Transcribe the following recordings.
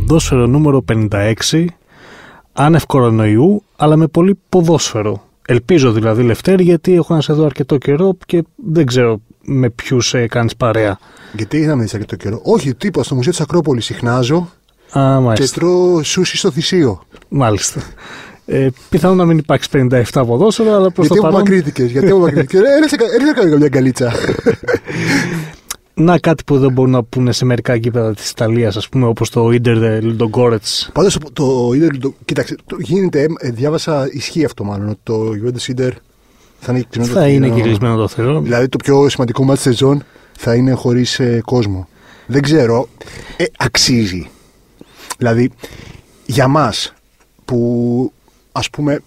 ποδόσφαιρο νούμερο 56, άνευ κορονοϊού, αλλά με πολύ ποδόσφαιρο. Ελπίζω δηλαδή, Λευτέρη, γιατί έχω να σε δω αρκετό καιρό και δεν ξέρω με ποιους ε, κάνεις παρέα. Γιατί είχα να δει αρκετό καιρό; Όχι, τίποτα. Στο Μουσείο της Ακρόπολης συχνάζω Α, και μάλιστα. τρώω σούσι στο θυσίο. μάλιστα. Ε, πιθανόν να μην υπάρξει 57 ποδόσφαιρο, αλλά προς Γιατί το μου παρόν. μακρύθηκε, γιατί μου μακρύθηκε. Έρχεσαι να κάνει καμιά γκαλίτσα. Να κάτι που δεν μπορούν να πούνε σε μερικά γήπεδα της Ιταλίας, ας πούμε, όπως το Ιντερ Λουντογκόρετς. Πάντως το Ιντερ. Το, κοίταξε, το, γίνεται, ε, διάβασα, ισχύει αυτό μάλλον. Ότι το Juventus Ιντερ θα είναι κλεισμένο. Θα είναι και κλεισμένο το Θεό. Δηλαδή το πιο σημαντικό μάτι της σεζόν θα είναι χωρίς κόσμο. Δεν ξέρω. Ε, αξίζει. Δηλαδή για μας που ας πούμε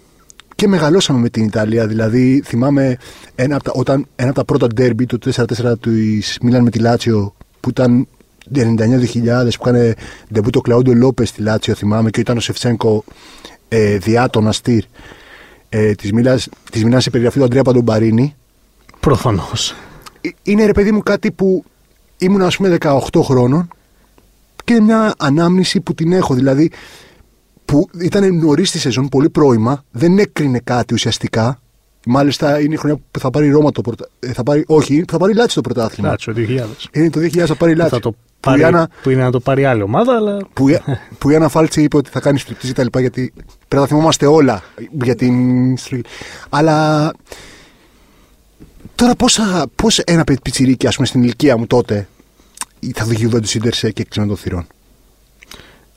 και μεγαλώσαμε με την Ιταλία. Δηλαδή θυμάμαι ένα από τα, όταν, ένα από τα πρώτα ντέρμπι του 4-4 του Μίλαν με τη Λάτσιο που ήταν 99-2000 που έκανε ντεμπού το Κλαούντο Λόπες στη Λάτσιο θυμάμαι και ήταν ο Σεφτσένκο ε, διάτονα στήρ ε, της Μίλας, της Μίλας σε περιγραφή του Αντρέα Παντομπαρίνη Προφανώς. Ε, είναι ρε παιδί μου κάτι που ήμουν ας πούμε 18 χρόνων και είναι μια ανάμνηση που την έχω δηλαδή που ήταν νωρίς τη σεζόν, πολύ πρώιμα, δεν έκρινε κάτι ουσιαστικά. Μάλιστα είναι η χρονιά που θα πάρει Ρώμα το πρωτάθλημα. Θα πάρει, όχι, θα πάρει Λάτσι το πρωτάθλημα. Λάτσο 2000. Είναι το 2000 θα πάρει Λάτσι. Θα το Που, πάρει, η Άννα, που είναι να το πάρει άλλη ομάδα, αλλά που, η- που η Άννα Φάλτσι είπε ότι θα κάνει στριπτή τα λοιπά γιατί πρέπει να τα θυμόμαστε όλα για την στρι- Αλλά τώρα πόσα, πώς ένα πι- πιτσιρίκι, ας πούμε, στην ηλικία μου τότε θα δει Juventus Ίντερ σε και κλεισμένο των θυρών;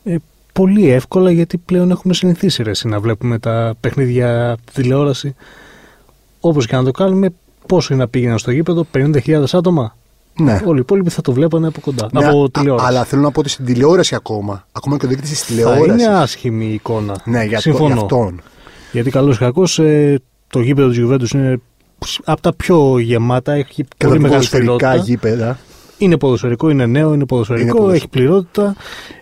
ε, πολύ εύκολα γιατί πλέον έχουμε συνηθίσει ρε, εσύ, να βλέπουμε τα παιχνίδια από τη τηλεόραση. Όπως και να το κάνουμε, πόσο είναι να πήγαιναν στο γήπεδο, 50.000 άτομα. Ναι. Όλοι οι υπόλοιποι θα το βλέπανε από κοντά. Ναι, από α- τηλεόραση. αλλά θέλω να πω ότι στην τηλεόραση ακόμα, ακόμα και ο δείκτη της θα τηλεόρασης. είναι άσχημη η εικόνα. Ναι, για, το, Συμφωνώ. για αυτόν. Γιατί καλό ή κακό, ε, το γήπεδο του Juventus είναι από τα πιο γεμάτα. Έχει Και πολύ τα μεγάλη ποδοσφαιρικά πληρότητα. γήπεδα. Είναι ποδοσφαιρικό, είναι νέο, είναι ποδοσφαιρικό, Είναι ποδοσφαι- έχει πληρότητα.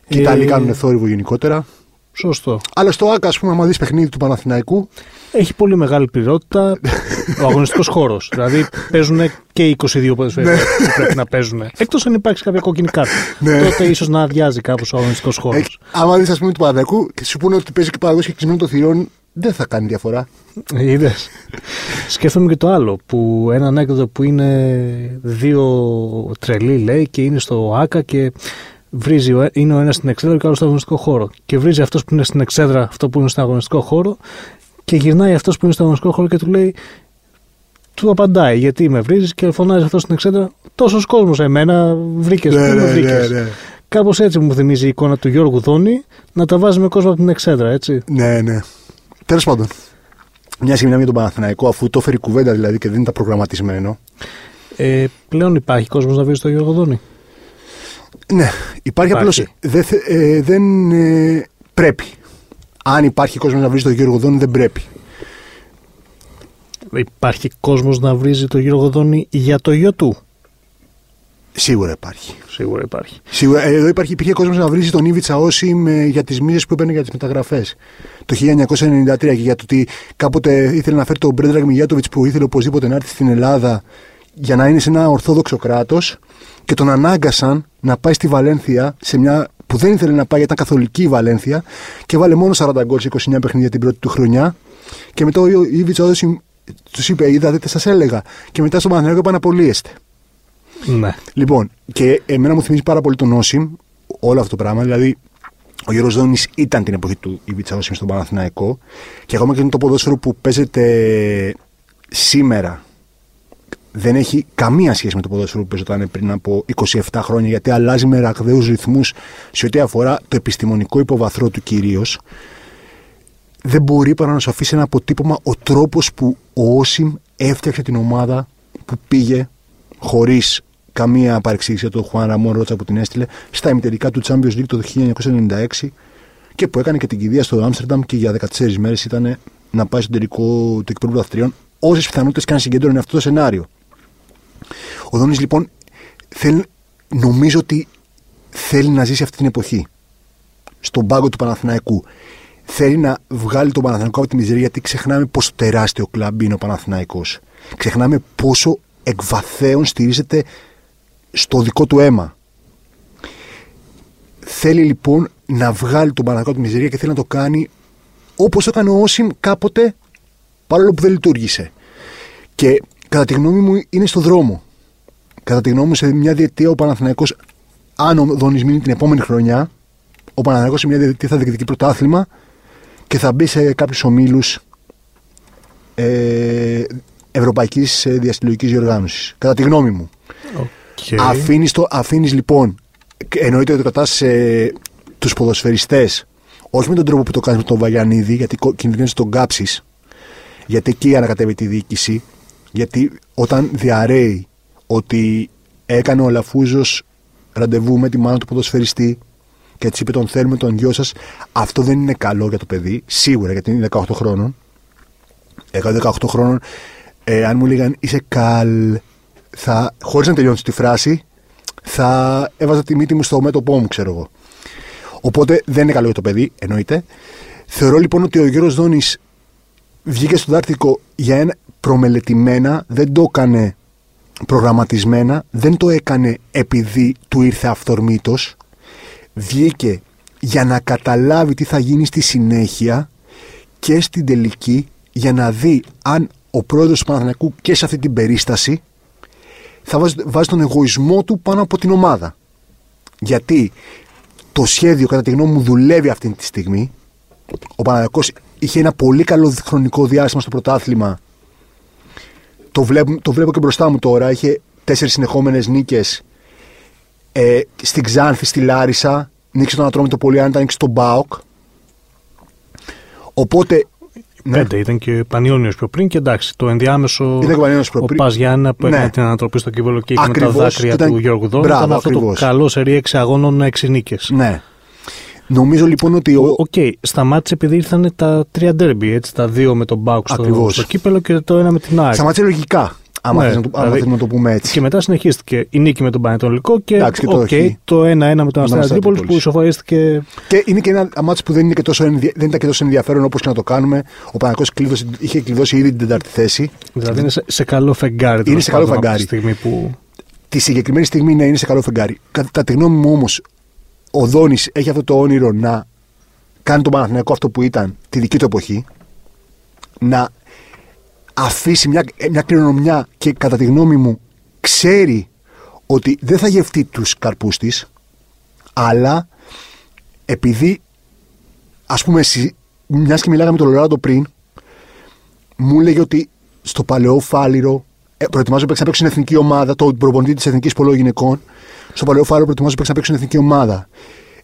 Και οι Ε, Ιταλοί κάνουν θόρυβο γενικότερα. Σωστό. Αλλά στο ΑΚΑ, ας πούμε, άμα δεις παιχνίδι του Παναθηναϊκού, Έχει πολύ μεγάλη πληρότητα ο αγωνιστικός χώρος. Δηλαδή παίζουν και οι 22 ποδοσφαιριστέ που πρέπει να παίζουν. Εκτός αν υπάρξει κάποια κόκκινη κάρτα. Ναι. Τότε ίσως να αδειάζει κάπως ο αγωνιστικός χώρος. ε, άμα δεις, ας πούμε, του Παναθηναϊκού και σου πούνε ότι παίζει και Παναθηναϊκός και κλεισμένο των θυρών, δεν θα κάνει διαφορά. Είδες. Σκέφτομαι και το άλλο. Που ένα ανέκδοτο που είναι δύο τρελοί λέει και είναι στο ΑΚΑ και βρίζει, ο- είναι ο ένας στην εξέδρα και ο άλλος στον αγωνιστικό χώρο. Και βρίζει αυτός που είναι στην εξέδρα αυτό που είναι στον αγωνιστικό χώρο και γυρνάει αυτός που είναι στον αγωνιστικό χώρο και του λέει. Του απαντάει γιατί με βρίζεις και φωνάζει αυτός στην εξέδρα. Τόσος κόσμος εμένα βρήκες. Ναι, πού με ναι, βρήκες. ναι, ναι. Κάπως έτσι μου θυμίζει η εικόνα του Γιώργου Δόνη να τα βάζει με κόσμο από την εξέδρα, έτσι. Ναι, ναι. Τέλος πάντων. Μια στιγμή για τον Παναθηναϊκό, αφού το έφερε η κουβέντα δηλαδή και δεν ήταν προγραμματισμένο. Ε, πλέον υπάρχει κόσμος να βρει το Γιώργο Δόνη. Ναι, υπάρχει, Υπάρχει. απλώς. Δεν, θε- ε, δεν ε, πρέπει. Αν υπάρχει κόσμος να βρει τον Γιώργο Δόνη, δεν πρέπει. Υπάρχει κόσμος να βρίζει το Γιώργο Δόνη για το γιο του. Σίγουρα υπάρχει. Σίγουρα υπάρχει. Σίγουρα, ε, εδώ υπάρχει, υπήρχε κόσμος να βρει τον Ήβιτσα Όσιμ ε, για τις μίζες που έπαιρνε για τις μεταγραφές. Το 1993 και για το ότι κάποτε ήθελε να φέρει τον Μπρέντραγ Μιγιάτοβιτς που ήθελε οπωσδήποτε να έρθει στην Ελλάδα για να είναι σε ένα ορθόδοξο κράτος και τον ανάγκασαν να πάει στη Βαλένθια σε μια που δεν ήθελε να πάει, ήταν καθολική η Βαλένθια και βάλε μόνο 40 γκολ σε 29 παιχνίδια την πρώτη του χρονιά. Και μετά ο Ήβιτσα Όσιμ τους είπε: Είδατε, σας έλεγα. Και μετά στον Παναθηναϊκό είπαν απολύεστε. Ναι. Λοιπόν, και εμένα μου θυμίζει πάρα πολύ τον Όσιμ όλο αυτό το πράγμα. Δηλαδή, ο Γιώργος Δόνης ήταν την εποχή του Ιβίτσα Όσιμ στον Παναθηναϊκό και ακόμα και το ποδόσφαιρο που παίζεται σήμερα δεν έχει καμία σχέση με το ποδόσφαιρο που παίζονταν πριν από 27 χρόνια γιατί αλλάζει με ραγδαίους ρυθμούς σε ό,τι αφορά το επιστημονικό υποβαθρό του κυρίως. Δεν μπορεί παρά να σου αφήσει ένα αποτύπωμα ο τρόπος που ο Όσιμ έφτιαξε την ομάδα που πήγε χωρίς καμία παρεξήγηση το Χουάν Ραμόν Ρότσα που την έστειλε στα ημιτελικά του Champions League το 1996 και που έκανε και την κηδεία στο Άμστερνταμ και για 14 μέρες ήταν να πάει στο τελικό του εκπρόπου δαθτριών, όσες πιθανότητες και αν συγκέντρωνε αυτό το σενάριο. Ο Δόνης λοιπόν θέλει, νομίζω ότι θέλει να ζήσει αυτή την εποχή. Στον πάγκο του Παναθηναϊκού. Θέλει να βγάλει τον Παναθηναϊκό από τη μιζερία γιατί ξεχνάμε πόσο τεράστιο κλαμπ είναι ο Παναθηναϊκός. Ξεχνάμε πόσο εκβαθέων στηρίζεται στο δικό του αίμα. θέλει λοιπόν να βγάλει τον Παναθηναϊκό από τη μιζερία και θέλει να το κάνει όπως το έκανε ο Όσιμ κάποτε, παρόλο που δεν λειτουργήσε. Και κατά τη γνώμη μου είναι στο δρόμο. Κατά τη γνώμη μου, σε μια διετία ο Παναθηναϊκός, αν ο Δόνης μείνει την επόμενη χρονιά, ο Παναθηναϊκός σε μια διετία θα διεκδικεί πρωτάθλημα και θα μπει σε κάποιους ομίλους ε, Ευρωπαϊκής Διαστηλογικής Διοργάνωσης. Κατά τη γνώμη μου. Okay. Αφήνεις, το, αφήνεις λοιπόν, εννοείται ότι κρατάς ε, τους ποδοσφαιριστές, όχι με τον τρόπο που το κάνεις με τον Βαγιανίδη, γιατί κο- κινδυνεύεις να τον κάψεις, γιατί εκεί ανακατεύει τη διοίκηση, γιατί όταν διαρρέει ότι έκανε ο Λαφούζος ραντεβού με τη μάνα του ποδοσφαιριστή και έτσι είπε τον θέλουμε τον γιο σας, αυτό δεν είναι καλό για το παιδί, σίγουρα γιατί είναι 18 χρόνων. Εγώ 18 χρόνων, ε, αν μου λέγαν είσαι καλ, θα, χωρίς να τελειώνει τη φράση, θα έβαζα τη μύτη μου στο μέτωπό μου, ξέρω εγώ. Οπότε δεν είναι καλό για το παιδί, εννοείται. Θεωρώ λοιπόν ότι ο Γιώργος Δόνης βγήκε στο Δάρτικο για ένα προμελετημένα, δεν το έκανε προγραμματισμένα, δεν το έκανε επειδή του ήρθε αυθορμήτως. Βγήκε για να καταλάβει τι θα γίνει στη συνέχεια και στην τελική για να δει αν ο πρόεδρος του Παναθηναϊκού και σε αυτή την περίσταση θα βάζει, βάζει τον εγωισμό του πάνω από την ομάδα. Γιατί το σχέδιο κατά τη γνώμη μου δουλεύει αυτή τη στιγμή. Ο Παναθηναϊκός είχε ένα πολύ καλό χρονικό διάστημα στο πρωτάθλημα. Το βλέπω, το βλέπω και μπροστά μου τώρα. Είχε τέσσερις συνεχόμενες νίκες ε, στην Ξάνθη, στη Λάρισα. Νίκησε τον Ατρόμητο πολύ άνετα, νίκησε τον ΠΑΟΚ. Οπότε ναι. Πέντε ήταν και Πανιόνιος πιο πριν και εντάξει, το ενδιάμεσο. Ήταν και Πανιόνιος πιο Ο πριν. ΠΑΣ Γιάννενα που Ναι. έκανε την ανατροπή στο κύπελλο και είχε με τα Ακριβώς, δάκρυα ήταν- του Γιώργου Δόνη. Μπράβο, Ήταν αυτό ακριβώς. το καλό σερί έξι αγώνων έξι νίκες. Ναι. Νομίζω λοιπόν ότι. Ο, Οκ, σταμάτησε επειδή ήρθαν τα τρία ντέρμπι, έτσι, τα δύο με τον ΠΑΟΚ στο, Ακριβώς. στο κύπελλο και το ένα με την ΑΕΚ. Σταμάτησε λογικά. Άμα, Ναι, θες να το, άμα δηλαδή- θέλουμε να το πούμε έτσι. Και μετά συνεχίστηκε η νίκη με τον Παναιτωλικό και, Εντάξει, και το οκ, όχι. το 1-1 με τον Αστέρα Αστέρα Τρίπολης που Τρίπολης. ισοφαρίστηκε. Και είναι και ένα ματς που δεν, είναι και τόσο, ενδια- δεν ήταν και τόσο ενδιαφέρον όπως και να το κάνουμε. Ο Παναγιώ είχε κλειδώσει ήδη την τέταρτη θέση. Δηλαδή είναι σε, σε καλό φεγγάρι. τέλος σε καλό πάντων, από φεγγάρι. Τη στιγμή που. Τη συγκεκριμένη στιγμή να είναι σε καλό φεγγάρι. Κατά τη γνώμη μου όμως, ο Δόνης έχει αυτό το όνειρο να κάνει τον Παναθηναϊκό αυτό που ήταν τη δική του εποχή. Να αφήσει μια, μια κληρονομιά και κατά τη γνώμη μου ξέρει ότι δεν θα γευτεί τους καρπούς της αλλά επειδή ας πούμε συ- μιας και μιλάγαμε με τον Λοράντο πριν μου έλεγε ότι στο παλαιό Φάληρο ε, προετοιμάζω να παίξει να παίξει στην εθνική ομάδα, το προπονητή της εθνικής πολλών γυναικών. Στο παλαιό Φάληρο προετοιμάζω να παίξει να παίξει στην εθνική ομάδα.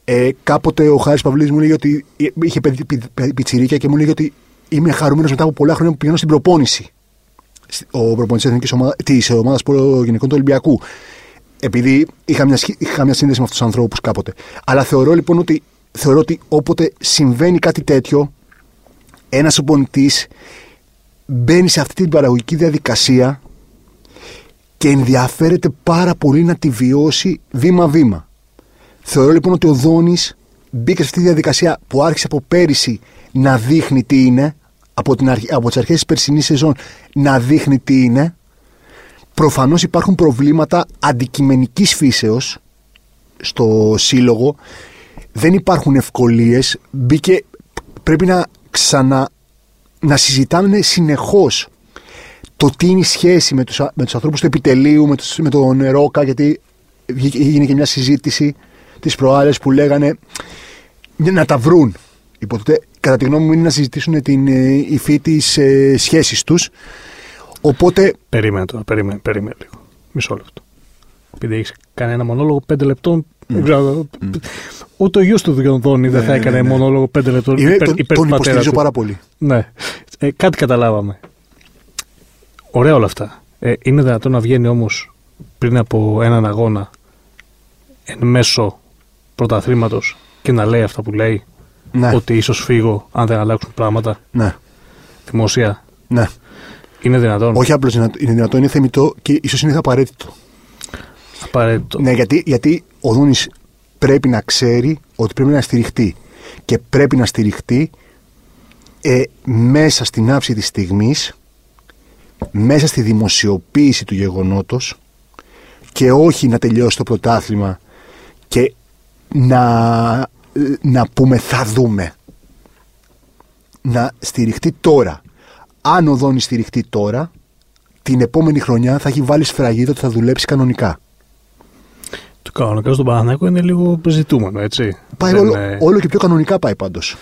Ε, κάποτε ο Χάρης Παυλίδη μου έλεγε ότι ε, είχε παιδί, πι, πι- πιτσιρίκια και μου έλεγε ότι είμαι χαρούμενος μετά από πολλά χρόνια που πηγαίνω στην προπόνηση. Σ- Ο προπονητής της ομάδας πολλών γυναικών του Ολυμπιακού. Επειδή είχα μια, σχή- είχα μια σύνδεση με αυτούς τους ανθρώπους κάποτε. Αλλά θεωρώ λοιπόν ότι, θεωρώ ότι όποτε συμβαίνει κάτι τέτοιο, ένας προπονητής μπαίνει σε αυτή την παραγωγική διαδικασία και ενδιαφέρεται πάρα πολύ να τη βιώσει βήμα-βήμα. Θεωρώ λοιπόν ότι ο Δόνης μπήκε σε αυτή τη διαδικασία που άρχισε από πέρυσι να δείχνει τι είναι, από, την αρχ... από τις αρχές της περσινής σεζόν να δείχνει τι είναι. Προφανώς υπάρχουν προβλήματα αντικειμενικής φύσεως στο σύλλογο. Δεν υπάρχουν ευκολίες. Μπήκε, πρέπει να ξανα να συζητάμε συνεχώς το τι είναι η σχέση με τους, α- με τους ανθρώπους του επιτελείου, με, τους, με τον Ρόκα, γιατί βγήκε- έγινε και μια συζήτηση τις προάλλες που λέγανε να τα βρουν. Υποτίθεται, κατά τη γνώμη μου είναι να συζητήσουν την ε, υφή της ε, σχέσης τους. Οπότε, Περίμενε τώρα, περίμενε, περίμενε λίγο. Μισό λεπτό. Επειδή έχεις κάνει ένα μονόλογο πέντε λεπτών. δεν ξέρω, Ούτε ο γιος του Διονδόνη δεν Ναι, θα ναι, έκανε ναι. μονόλογο πέντε λεπτών είναι, υπέρ, τον, υπέρ τον του πατέρα υποστηρίζω του. πάρα πολύ. Ναι. Ε, κάτι καταλάβαμε. Ωραία όλα αυτά. Ε, είναι δυνατόν να βγαίνει όμως πριν από έναν αγώνα εν μέσω πρωταθλήματος και να λέει αυτά που λέει; Ναι, Ότι ίσως φύγω αν δεν αλλάξουν πράγματα ναι, δημόσια. ναι. Είναι δυνατόν. Όχι απλώς δυνατό, είναι δυνατό, είναι θεμητό και ίσως είναι απαραίτητο. Απαραίτητο. Ναι, γιατί, γιατί ο Δούνης πρέπει να ξέρει ότι πρέπει να στηριχτεί. Και πρέπει να στηριχτεί ε, μέσα στην άψη της στιγμής, μέσα στη δημοσιοποίηση του γεγονότος και όχι να τελειώσει το πρωτάθλημα και να, να πούμε θα δούμε. Να στηριχτεί τώρα. Αν ο Δόνης στηριχτεί τώρα, την επόμενη χρονιά θα έχει βάλει σφραγίδα ότι θα δουλέψει κανονικά. Το κανονικά στον Παναθηναϊκό είναι λίγο ζητούμενο, έτσι. Πάει Δεν όλο, είναι- όλο και πιο κανονικά πάει πάντως.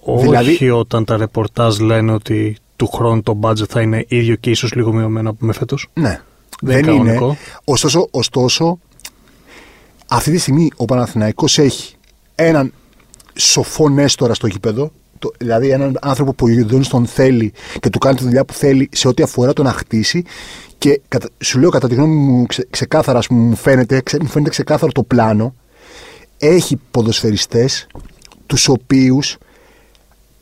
Όχι δηλαδή- όταν τα ρεπορτάζ λένε ότι του χρόνου το budget θα είναι ίδιο και ίσως λίγο μειωμένο από με φέτος. Ναι. Δεν Δεν, είναι είναι. κανονικό. Ωστόσο, ωστόσο, αυτή τη στιγμή ο Παναθηναϊκός έχει έναν σοφό νέστορα στο γήπεδο. το- δηλαδή έναν άνθρωπο που ο Γιωδόνης τον θέλει και του κάνει τη δουλειά που θέλει σε ό,τι αφορά το να χτίσει. Και κατα- σου λέω κατά τη γνώμη μου ξε- ξεκάθαρα, ας πούμε, μου, φαίνεται, ξε- μου φαίνεται ξεκάθαρο το πλάνο. Έχει ποδοσφαιριστές τους οποίους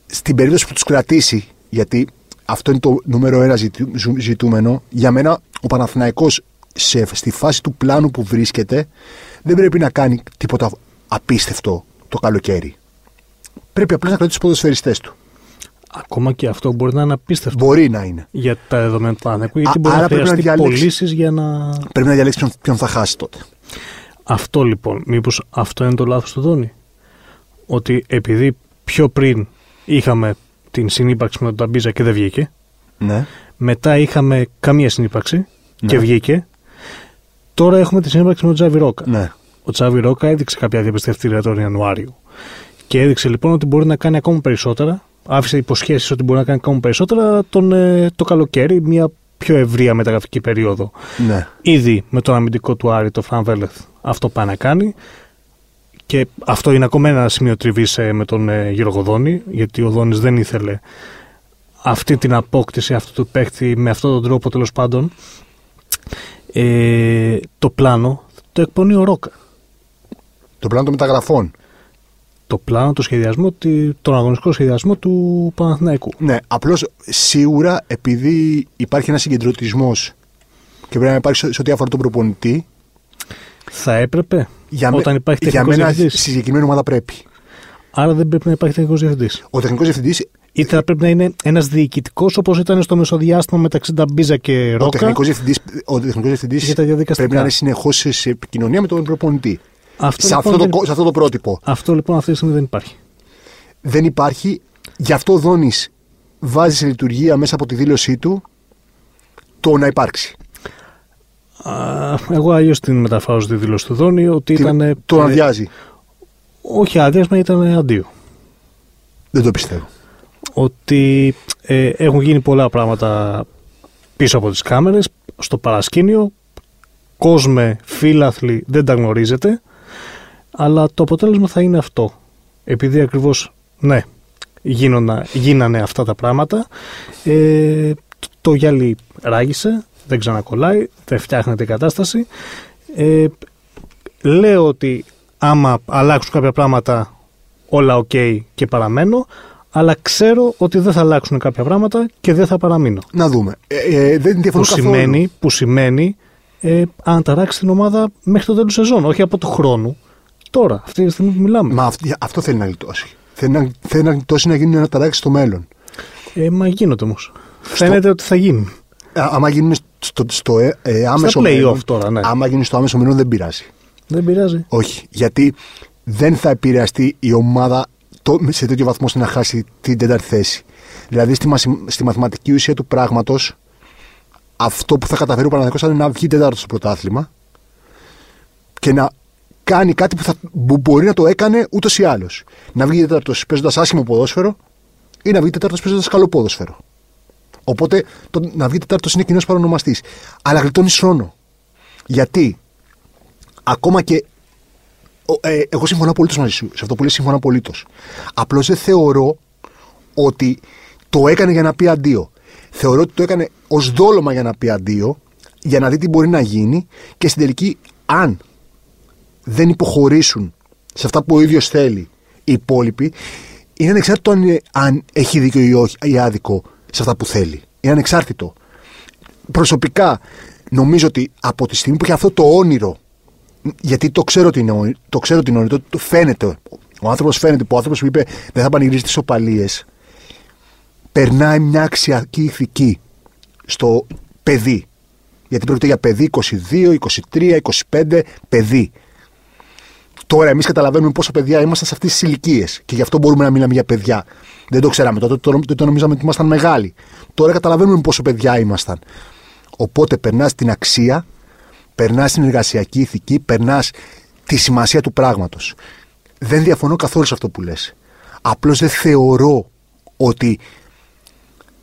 στην περίπτωση που τους κρατήσει, γιατί αυτό είναι το νούμερο ένα ζητου- ζου- ζητούμενο, για μένα ο Παναθηναϊκός σε, στη φάση του πλάνου που βρίσκεται δεν πρέπει να κάνει τίποτα απίστευτο το καλοκαίρι. Πρέπει απλώς να κρατήσει τους ποδοσφαιριστές του. Ακόμα και αυτό μπορεί να είναι απίστευτο Μπορεί να είναι. για τα δεδομένα του Παναθηναϊκού, γιατί Α, μπορεί άρα να πρέπει να χρειαστεί διαλέξει. πωλήσεις για να. Πρέπει να διαλέξει ποιον, ποιον θα χάσει τότε. Αυτό λοιπόν, μήπως αυτό είναι το λάθος του Δόνη; Ότι επειδή πιο πριν είχαμε την συνύπαρξη με τον Ταμπίζα και δεν βγήκε, Ναι. μετά είχαμε καμία συνύπαρξη και Ναι. βγήκε, τώρα έχουμε τη συνύπαρξη με τον Τζάβι Ρόκα. ναι. Ο Τζάβι Ρόκα έδειξε κάποια διαπιστευτήρια τον Ιανουάριο. Και έδειξε λοιπόν ότι μπορεί να κάνει ακόμα περισσότερα. Άφησε υποσχέσεις ότι μπορεί να κάνει ακόμα περισσότερα τον, ε, το καλοκαίρι, μια πιο ευρεία μεταγραφική περίοδο. ναι. Ήδη με τον αμυντικό του Άρη, το Φραν Βέλεθ, αυτό πάει να κάνει. Και αυτό είναι ακόμα ένα σημείο τριβής με τον ε, Γιώργο Δόνη, γιατί ο Δόνης δεν ήθελε αυτή την απόκτηση αυτού του παίκτη με αυτόν τον τρόπο τέλος πάντων. Ε, το πλάνο το εκπονεί ο Ρόκα. Το πλάνο των μεταγραφών. Το πλάνο, το σχεδιασμό, τη- τον αγωνιστικό σχεδιασμό του Παναθηναϊκού. Ναι, απλώς σίγουρα επειδή υπάρχει ένας συγκεντρωτισμός και πρέπει να υπάρχει σε σε ό,τι αφορά τον προπονητή, Θα έπρεπε για, με- όταν υπάρχει για τεχνικός μένα διευθυντής. στη συγκεκριμένη ομάδα πρέπει. Άρα δεν πρέπει να υπάρχει τεχνικός διευθυντής. Ο τεχνικός διευθυντής. Ή θα πρέπει να είναι ένας διοικητικός όπως ήταν στο μεσοδιάστημα μεταξύ Νταμπίζα και Ο Ρόκα. τεχνικός διευθυντή ο τεχνικός διευθυντής Για τα διαδικαστικά. πρέπει να είναι συνεχώς σε επικοινωνία με τον προπονητή. Αυτό, σε, λοιπόν, αυτό δεν... το, κο- σε αυτό το πρότυπο. αυτό λοιπόν αυτή τη στιγμή δεν υπάρχει. Δεν υπάρχει. Γι' αυτό ο Δόνης βάζεις σε λειτουργία μέσα από τη δήλωσή του το να υπάρξει. Α, εγώ αλλιώς την μεταφράζω τη δήλωση του Δόνη ότι Τι- ήταν. το ε, αδειάζει. όχι άδειασμα, ήταν αντίο. Δεν το πιστεύω. Ότι ε, έχουν γίνει πολλά πράγματα πίσω από τις κάμερες, στο παρασκήνιο. Κόσμε, φίλαθλοι, δεν τα γνωρίζετε. Αλλά το αποτέλεσμα θα είναι αυτό. Επειδή ακριβώς, ναι, γίνονα, γίνανε αυτά τα πράγματα, ε, το, το γυαλί ράγισε, δεν ξανακολλάει, δεν φτιάχνεται η κατάσταση. Ε, λέω ότι άμα αλλάξουν κάποια πράγματα όλα οκ και παραμένω, αλλά ξέρω ότι δεν θα αλλάξουν κάποια πράγματα και δεν θα παραμείνω. Να δούμε. Ε, ε, δεν Που διαφωνώ καθόλου. σημαίνει, που σημαίνει ε, αναταράξει την ομάδα μέχρι το τέλος σεζόν, όχι από του χρόνου. Τώρα, αυτή τη στιγμή που μιλάμε. Μα αυτό, αυτό θέλει να γλιτώσει. Θέλει να, θέλει να γλιτώσει να γίνει ένα ταράξει στο μέλλον. Ε, μα γίνονται όμως. Φαίνεται ότι θα γίνει. Α, άμα γίνουν στο, στο ε, ε, άμεσο play-off μέλλον. τώρα, ναι. Άμα γίνουν στο άμεσο μέλλον δεν πειράζει. Δεν πειράζει. Όχι. Γιατί δεν θα επηρεαστεί η ομάδα το, σε τέτοιο βαθμό ώστε να χάσει την τέταρτη θέση. Δηλαδή στη, μαση- στη μαθηματική ουσία του πράγματος, αυτό που θα καταφέρει ο Παναθηναϊκός είναι να βγει τέταρτος στο πρωτάθλημα και να κάνει κάτι που, θα, που μπορεί να το έκανε ούτως ή άλλως. Να βγει τέταρτος παίζοντας άσχημο ποδόσφαιρο ή να βγει τέταρτος παίζοντας καλό ποδόσφαιρο. Οπότε το να βγει τέταρτος είναι κοινός παρονομαστής. Αλλά γλιτώνεις χρόνο. Γιατί ακόμα και. ο- ε, εγώ συμφωνώ απολύτως μαζί σου. Σε αυτό που λες συμφωνώ απολύτως. Απλώς δεν θεωρώ ότι το έκανε για να πει αντίο. Θεωρώ ότι το έκανε ως δόλωμα για να πει αντίο, για να δει τι μπορεί να γίνει και στην τελική, αν δεν υποχωρήσουν σε αυτά που ο ίδιος θέλει οι υπόλοιποι, είναι ανεξάρτητο αν, είναι- αν έχει δίκιο ή όχι ή άδικο σε αυτά που θέλει. Είναι ανεξάρτητο. Προσωπικά νομίζω ότι από τη στιγμή που έχει αυτό το όνειρο, γιατί το ξέρω ότι είναι, όνει- το ξέρω ότι είναι όνειρο, το, το φαίνεται. Ο άνθρωπος φαίνεται που ο άνθρωπος που είπε δεν θα πανηγυρίσει τις οπαλίες, περνάει μια αξιακή ηθική στο παιδί. Γιατί πρόκειται για παιδί 22, 23, 25, παιδί. Τώρα εμείς καταλαβαίνουμε πόσα παιδιά ήμασταν σε αυτές τις ηλικίες και γι' αυτό μπορούμε να μιλάμε για παιδιά. Δεν το ξέραμε τότε, το, το, το νομίζαμε ότι ήμασταν μεγάλοι. Τώρα καταλαβαίνουμε πόσο παιδιά ήμασταν. Οπότε περνάς την αξία, περνάς την εργασιακή ηθική, περνάς τη σημασία του πράγματος. Δεν διαφωνώ καθόλου σε αυτό που λες. Απλώς δεν θεωρώ ότι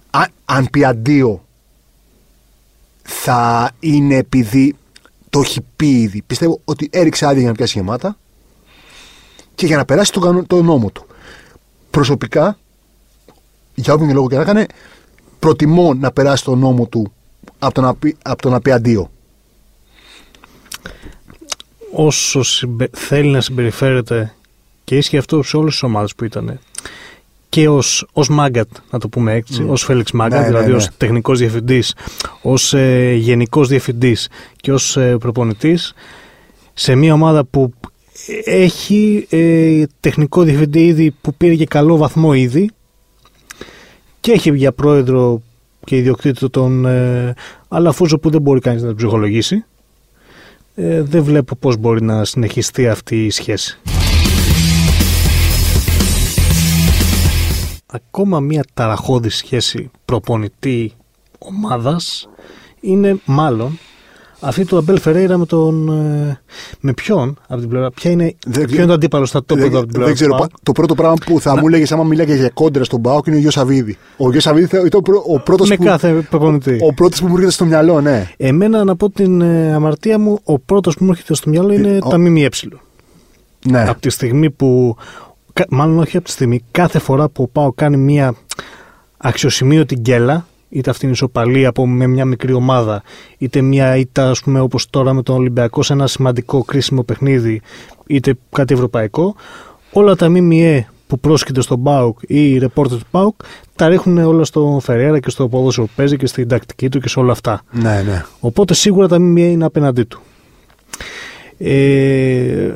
αν, αν πει αντίο θα είναι επειδή το έχει πει ήδη. Πιστεύω ότι έριξε άδεια για να πιάσει γεμάτα και για να περάσει το, το νόμο του. Προσωπικά, για όποιον λόγο και να έκανε, προτιμώ να περάσει το νόμο του από το να πει, από το να πει αντίο. Όσο συμπε... θέλει να συμπεριφέρεται και ίσχυε αυτό σε όλες τις ομάδες που ήταν και ως, ως Μάγκατ, να το πούμε έτσι, mm. ως Φέλιξ Μάγκατ, ναι, δηλαδή ναι, ναι. ως τεχνικός διευθυντής, ως ε, γενικός διευθυντής και ως ε, προπονητής σε μια ομάδα που έχει ε, τεχνικό διευθυντή ήδη που πήρε και καλό βαθμό ήδη και έχει για πρόεδρο και ιδιοκτήτη τον ε, Αλαφούζο που δεν μπορεί κανείς να τον ψυχολογήσει. Ε, δεν βλέπω πώς μπορεί να συνεχιστεί αυτή η σχέση. Ακόμα μια ταραχώδη σχέση προπονητή ομάδας είναι μάλλον αυτή του Αμπέλ Φερέιρα με τον. Ε, με ποιον από την πλευρά. Ποια είναι, δεν, ποιο είναι το αντίπαλο στα τόπια από την πλευρά. Δεν ξέρω. Το πρώτο πράγμα που θα να... μου έλεγε άμα μιλάγε για κόντρα στον Μπάουκ είναι ο Γιος Σαββίδη. Ο Γιος Σαββίδη ήταν ο πρώτος που. κάθε προπονητή. Ο, ο πρώτος που μου έρχεται στο μυαλό, ναι. Εμένα να πω την ε, αμαρτία μου, ο πρώτος που μου έρχεται στο μυαλό είναι ε, τα ΜΜΕ. Ναι. Από τη στιγμή που. Μάλλον όχι από τη στιγμή. Κάθε φορά που ο Πάο κάνει μια αξιοσημείωτη γκέλα, είτε αυτή είναι ισοπαλία από με μια μικρή ομάδα, είτε μια ήττα ας πούμε όπως τώρα με τον Ολυμπιακό σε ένα σημαντικό κρίσιμο παιχνίδι, είτε κάτι ευρωπαϊκό, όλα τα ΜΜΕ που πρόσκειται στον ΠΑΟΚ ή οι ρεπόρτερ του ΠΑΟΚ τα ρίχνουν όλα στο Φεραίρα και στο ποδόσφαιρο που παίζει και στην τακτική του και σε όλα αυτά. Ναι, ναι. Οπότε σίγουρα τα ΜΜΕ είναι απέναντί του. Ε,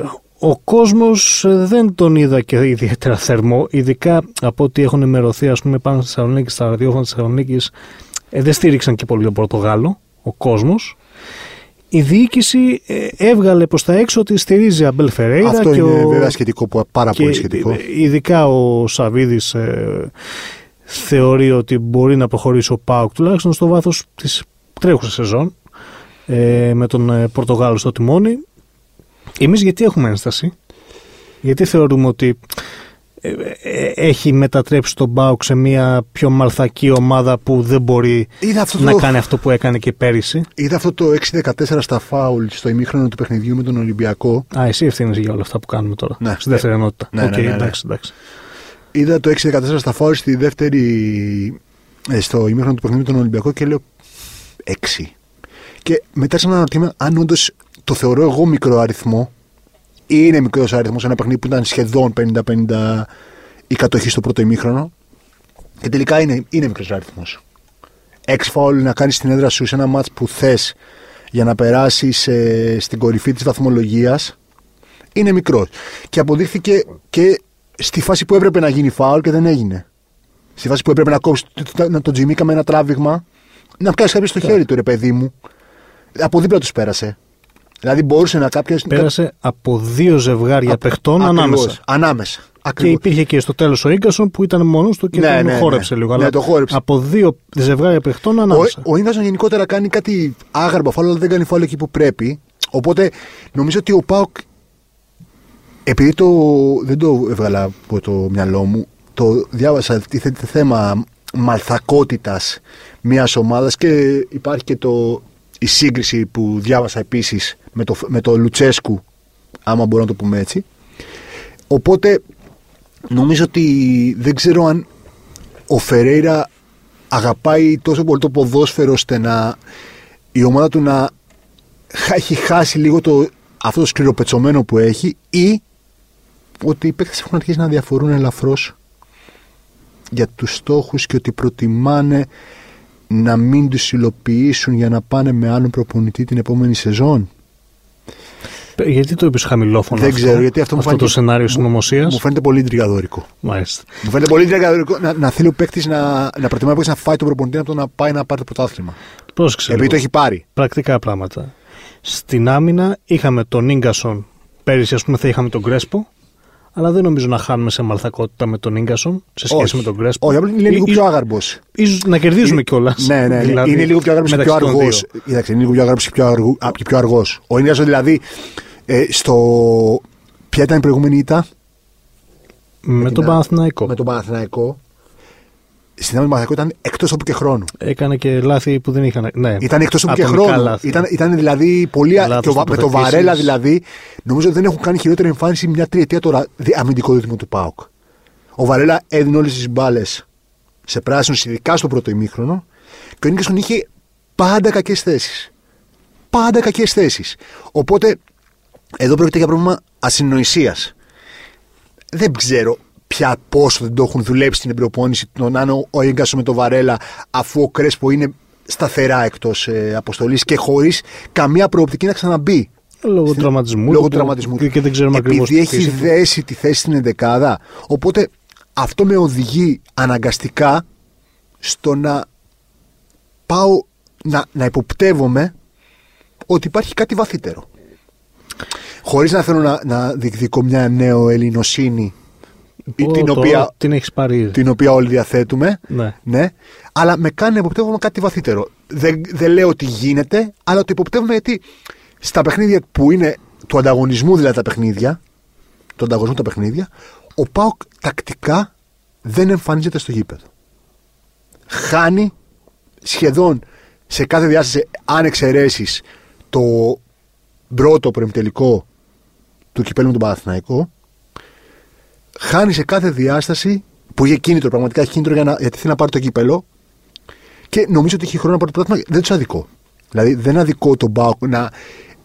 ο κόσμος ε, δεν τον είδα και ιδιαίτερα θερμό, ειδικά από ό,τι έχουν ενημερωθεί ας πούμε πάνω στη Θεσσαλονίκη, στα ραδιόφωνα της Θεσσαλονίκης, ε, δεν στήριξαν και πολύ τον Πορτογάλο, ο κόσμος. Η διοίκηση ε, έβγαλε προς τα έξω ότι στηρίζει Αμπέλ Φερέιρα. Αυτό και είναι ο... βέβαια σχετικό, πάρα πολύ σχετικό. Ε, ειδικά ο Σαββίδης ε, θεωρεί ότι μπορεί να προχωρήσει ο Πάουκ τουλάχιστον στο βάθος της τρέχουσας σεζόν ε, με τον Πορτογάλο στο τιμόνι. Εμείς γιατί έχουμε ένσταση, γιατί θεωρούμε ότι ε, ε, έχει μετατρέψει τον Μπάουκ σε μια πιο μαλθακή ομάδα που δεν μπορεί να κάνει αυτό που έκανε και πέρυσι; Είδα αυτό το 6-14 στα φάουλ στο ημίχρονο του παιχνιδιού με τον Ολυμπιακό. Α, εσύ ευθύνεσαι για όλα αυτά που κάνουμε τώρα. Ναι. Στη δεύτερη ενότητα. Ναι, okay, ναι, ναι, ναι, εντάξει, εντάξει. Είδα το 6-14 στα φάουλ στη δεύτερη. Ε, στο ημίχρονο του παιχνιδιού με τον Ολυμπιακό και λέω 6. Και μετά ξαναναρωτήμαι αν όντως το θεωρώ εγώ μικρό αριθμό. Είναι μικρός αριθμός ένα παιχνίδι που ήταν σχεδόν 50-50 η κατοχή στο πρώτο ημίχρονο. Και τελικά είναι, είναι μικρός αριθμός. Έξι φάουλ να κάνεις την έδρα σου σε ένα μάτς που θες για να περάσεις ε, στην κορυφή της βαθμολογίας είναι μικρός. Και αποδείχθηκε και στη φάση που έπρεπε να γίνει φάουλ και δεν έγινε. Στη φάση που έπρεπε να κόψει τον το Τζιμίκα με ένα τράβηγμα, να πιάσει κάποιος στο χέρι του ρε παιδί μου. Από δίπλα τους πέρασε. Δηλαδή μπορούσε να κάποιο. Πέρασε από δύο ζευγάρια παιχτών ανάμεσα. Ανάμεσα. Ακριβώς. Και υπήρχε και στο τέλος ο γκασον που ήταν μόνος του και ναι, τον ναι, χόρεψε ναι. λίγο. Ναι, αλλά το χόρεψε. Από δύο ζευγάρια παιχτών ανάμεσα. Ο, ο γκασον γενικότερα κάνει κάτι άγαρμα φάλο, αλλά δεν κάνει φάλο εκεί που πρέπει. Οπότε νομίζω ότι ο Πάοκ. Επειδή το, δεν το έβγαλα από το μυαλό μου, το διάβασα τίθεται θέμα μαλθακότητας μιας ομάδας και υπάρχει και το, η σύγκριση που διάβασα επίσης με το, με το Λουτσέσκου, άμα μπορώ να το πούμε έτσι. Οπότε νομίζω ότι δεν ξέρω αν ο Φερέιρα αγαπάει τόσο πολύ το ποδόσφαιρο ώστε να η ομάδα του να έχει χάσει λίγο το, αυτό το σκληροπετσωμένο που έχει ή ότι οι παίκτες έχουν αρχίσει να διαφορούν ελαφρώς για τους στόχους και ότι προτιμάνε να μην τους υλοποιήσουν για να πάνε με άλλον προπονητή την επόμενη σεζόν. Γιατί το είπες χαμηλόφωνο Δεν αυτό, ξέρω, γιατί αυτό, αυτό μου το σενάριο συνωμοσίας; Μου φαίνεται πολύ τριγκαδόρικο. Μάλιστα. Μου φαίνεται πολύ τριγκαδόρικο να, να θέλει ο παίκτης να, να προτιμάει να φάει τον προπονητή από το να πάει να πάρει το πρωτάθλημα. Πρόσεξε. Επειδή το έχει πάρει. Πρακτικά πράγματα. Στην άμυνα είχαμε τον γκασον πέρυσι, ας πούμε, θα είχαμε τον Κρέσπο. Αλλά δεν νομίζω να χάνουμε σε μαλθακότητα με τον γκασον σε σχέση Όχι. με τον Κρέσπο. Όχι, απλά είναι λίγο Ή- πιο άγαρμπος. ίσως να κερδίζουμε κιόλας. Ναι, ναι, Δηλαδή, είναι λίγο πιο άγαρμπος και πιο μεταξύ των αργός. δύο. Κοίταξε, είναι λίγο πιο άγαρμπος και πιο, αργού- α, και πιο αργός. Ο Ίνγκασον δηλαδή ε, στο. Ποια ήταν η προηγούμενη ήττα; Με την τον Α- Παναθηναϊκό. με τον Παναθηναϊκό. Στην άμυνα του Παναθηναϊκού ήταν εκτός τόπου και χρόνου. Έκανε και λάθη που δεν είχαν. Ναι, Ήταν εκτός τόπου και ατομικά χρόνου. λάθη. Ήταν, ήταν δηλαδή πολύ. α- Λάθος και ο Βα- με το τοποθετήσεις. Βαρέλα δηλαδή, νομίζω ότι δεν έχουν κάνει χειρότερη εμφάνιση μια τριετία τώρα δι- αμυντικό δίδυμο του Πάουκ. Ο Βαρέλα έδινε όλες τις μπάλες σε πράσινου, ειδικά στο πρώτο ημίχρονο, και ο Νίκασον είχε πάντα κακές θέσεις. Πάντα κακές θέσεις. Οπότε, εδώ πρόκειται για πρόβλημα ασυνοησίας. Δεν ξέρω πια πόσο δεν το έχουν δουλέψει στην προπόνηση το να είναι ο- ο Ίγκασο με το Βαρέλα, αφού ο Κρέσπο είναι σταθερά εκτός ε, αποστολής και χωρίς καμία προοπτική να ξαναμπεί. Λόγω Στην- τραυματισμού. Λόγω του του τραυματισμού. Και, και δεν ξέρουμε ακριβώς. Επειδή έχει δέσει τη θέση στην ενδεκάδα. Οπότε αυτό με οδηγεί αναγκαστικά στο να πάω να, να υποπτεύομαι ότι υπάρχει κάτι βαθύτερο. Χωρίς να θέλω να, να διεκδικώ μια νέο ελληνοσύνη την, οποία, την έχεις πάρει ήδη. την οποία όλοι διαθέτουμε. Ναι. Ναι, αλλά με κάνει να υποπτεύομαι κάτι βαθύτερο. Δεν, δεν λέω ότι γίνεται, αλλά το υποπτεύομαι γιατί στα παιχνίδια που είναι του ανταγωνισμού, δηλαδή τα παιχνίδια, του ανταγωνισμού τα παιχνίδια, ο Πάοκ τακτικά δεν εμφανίζεται στο γήπεδο. Χάνει σχεδόν σε κάθε διάσταση, αν εξαιρέσεις το πρώτο προημιτελικό του κυπέλου με τον Παναθηναϊκό, χάνει σε κάθε διάσταση που είχε κίνητρο, πραγματικά έχει κίνητρο για να, γιατί θέλει να πάρει το κύπελο και νομίζω ότι έχει χρόνο να πάρει το πρωτάθλημα. Δεν τους αδικό. Δηλαδή δεν αδικό τον Μπάουκ να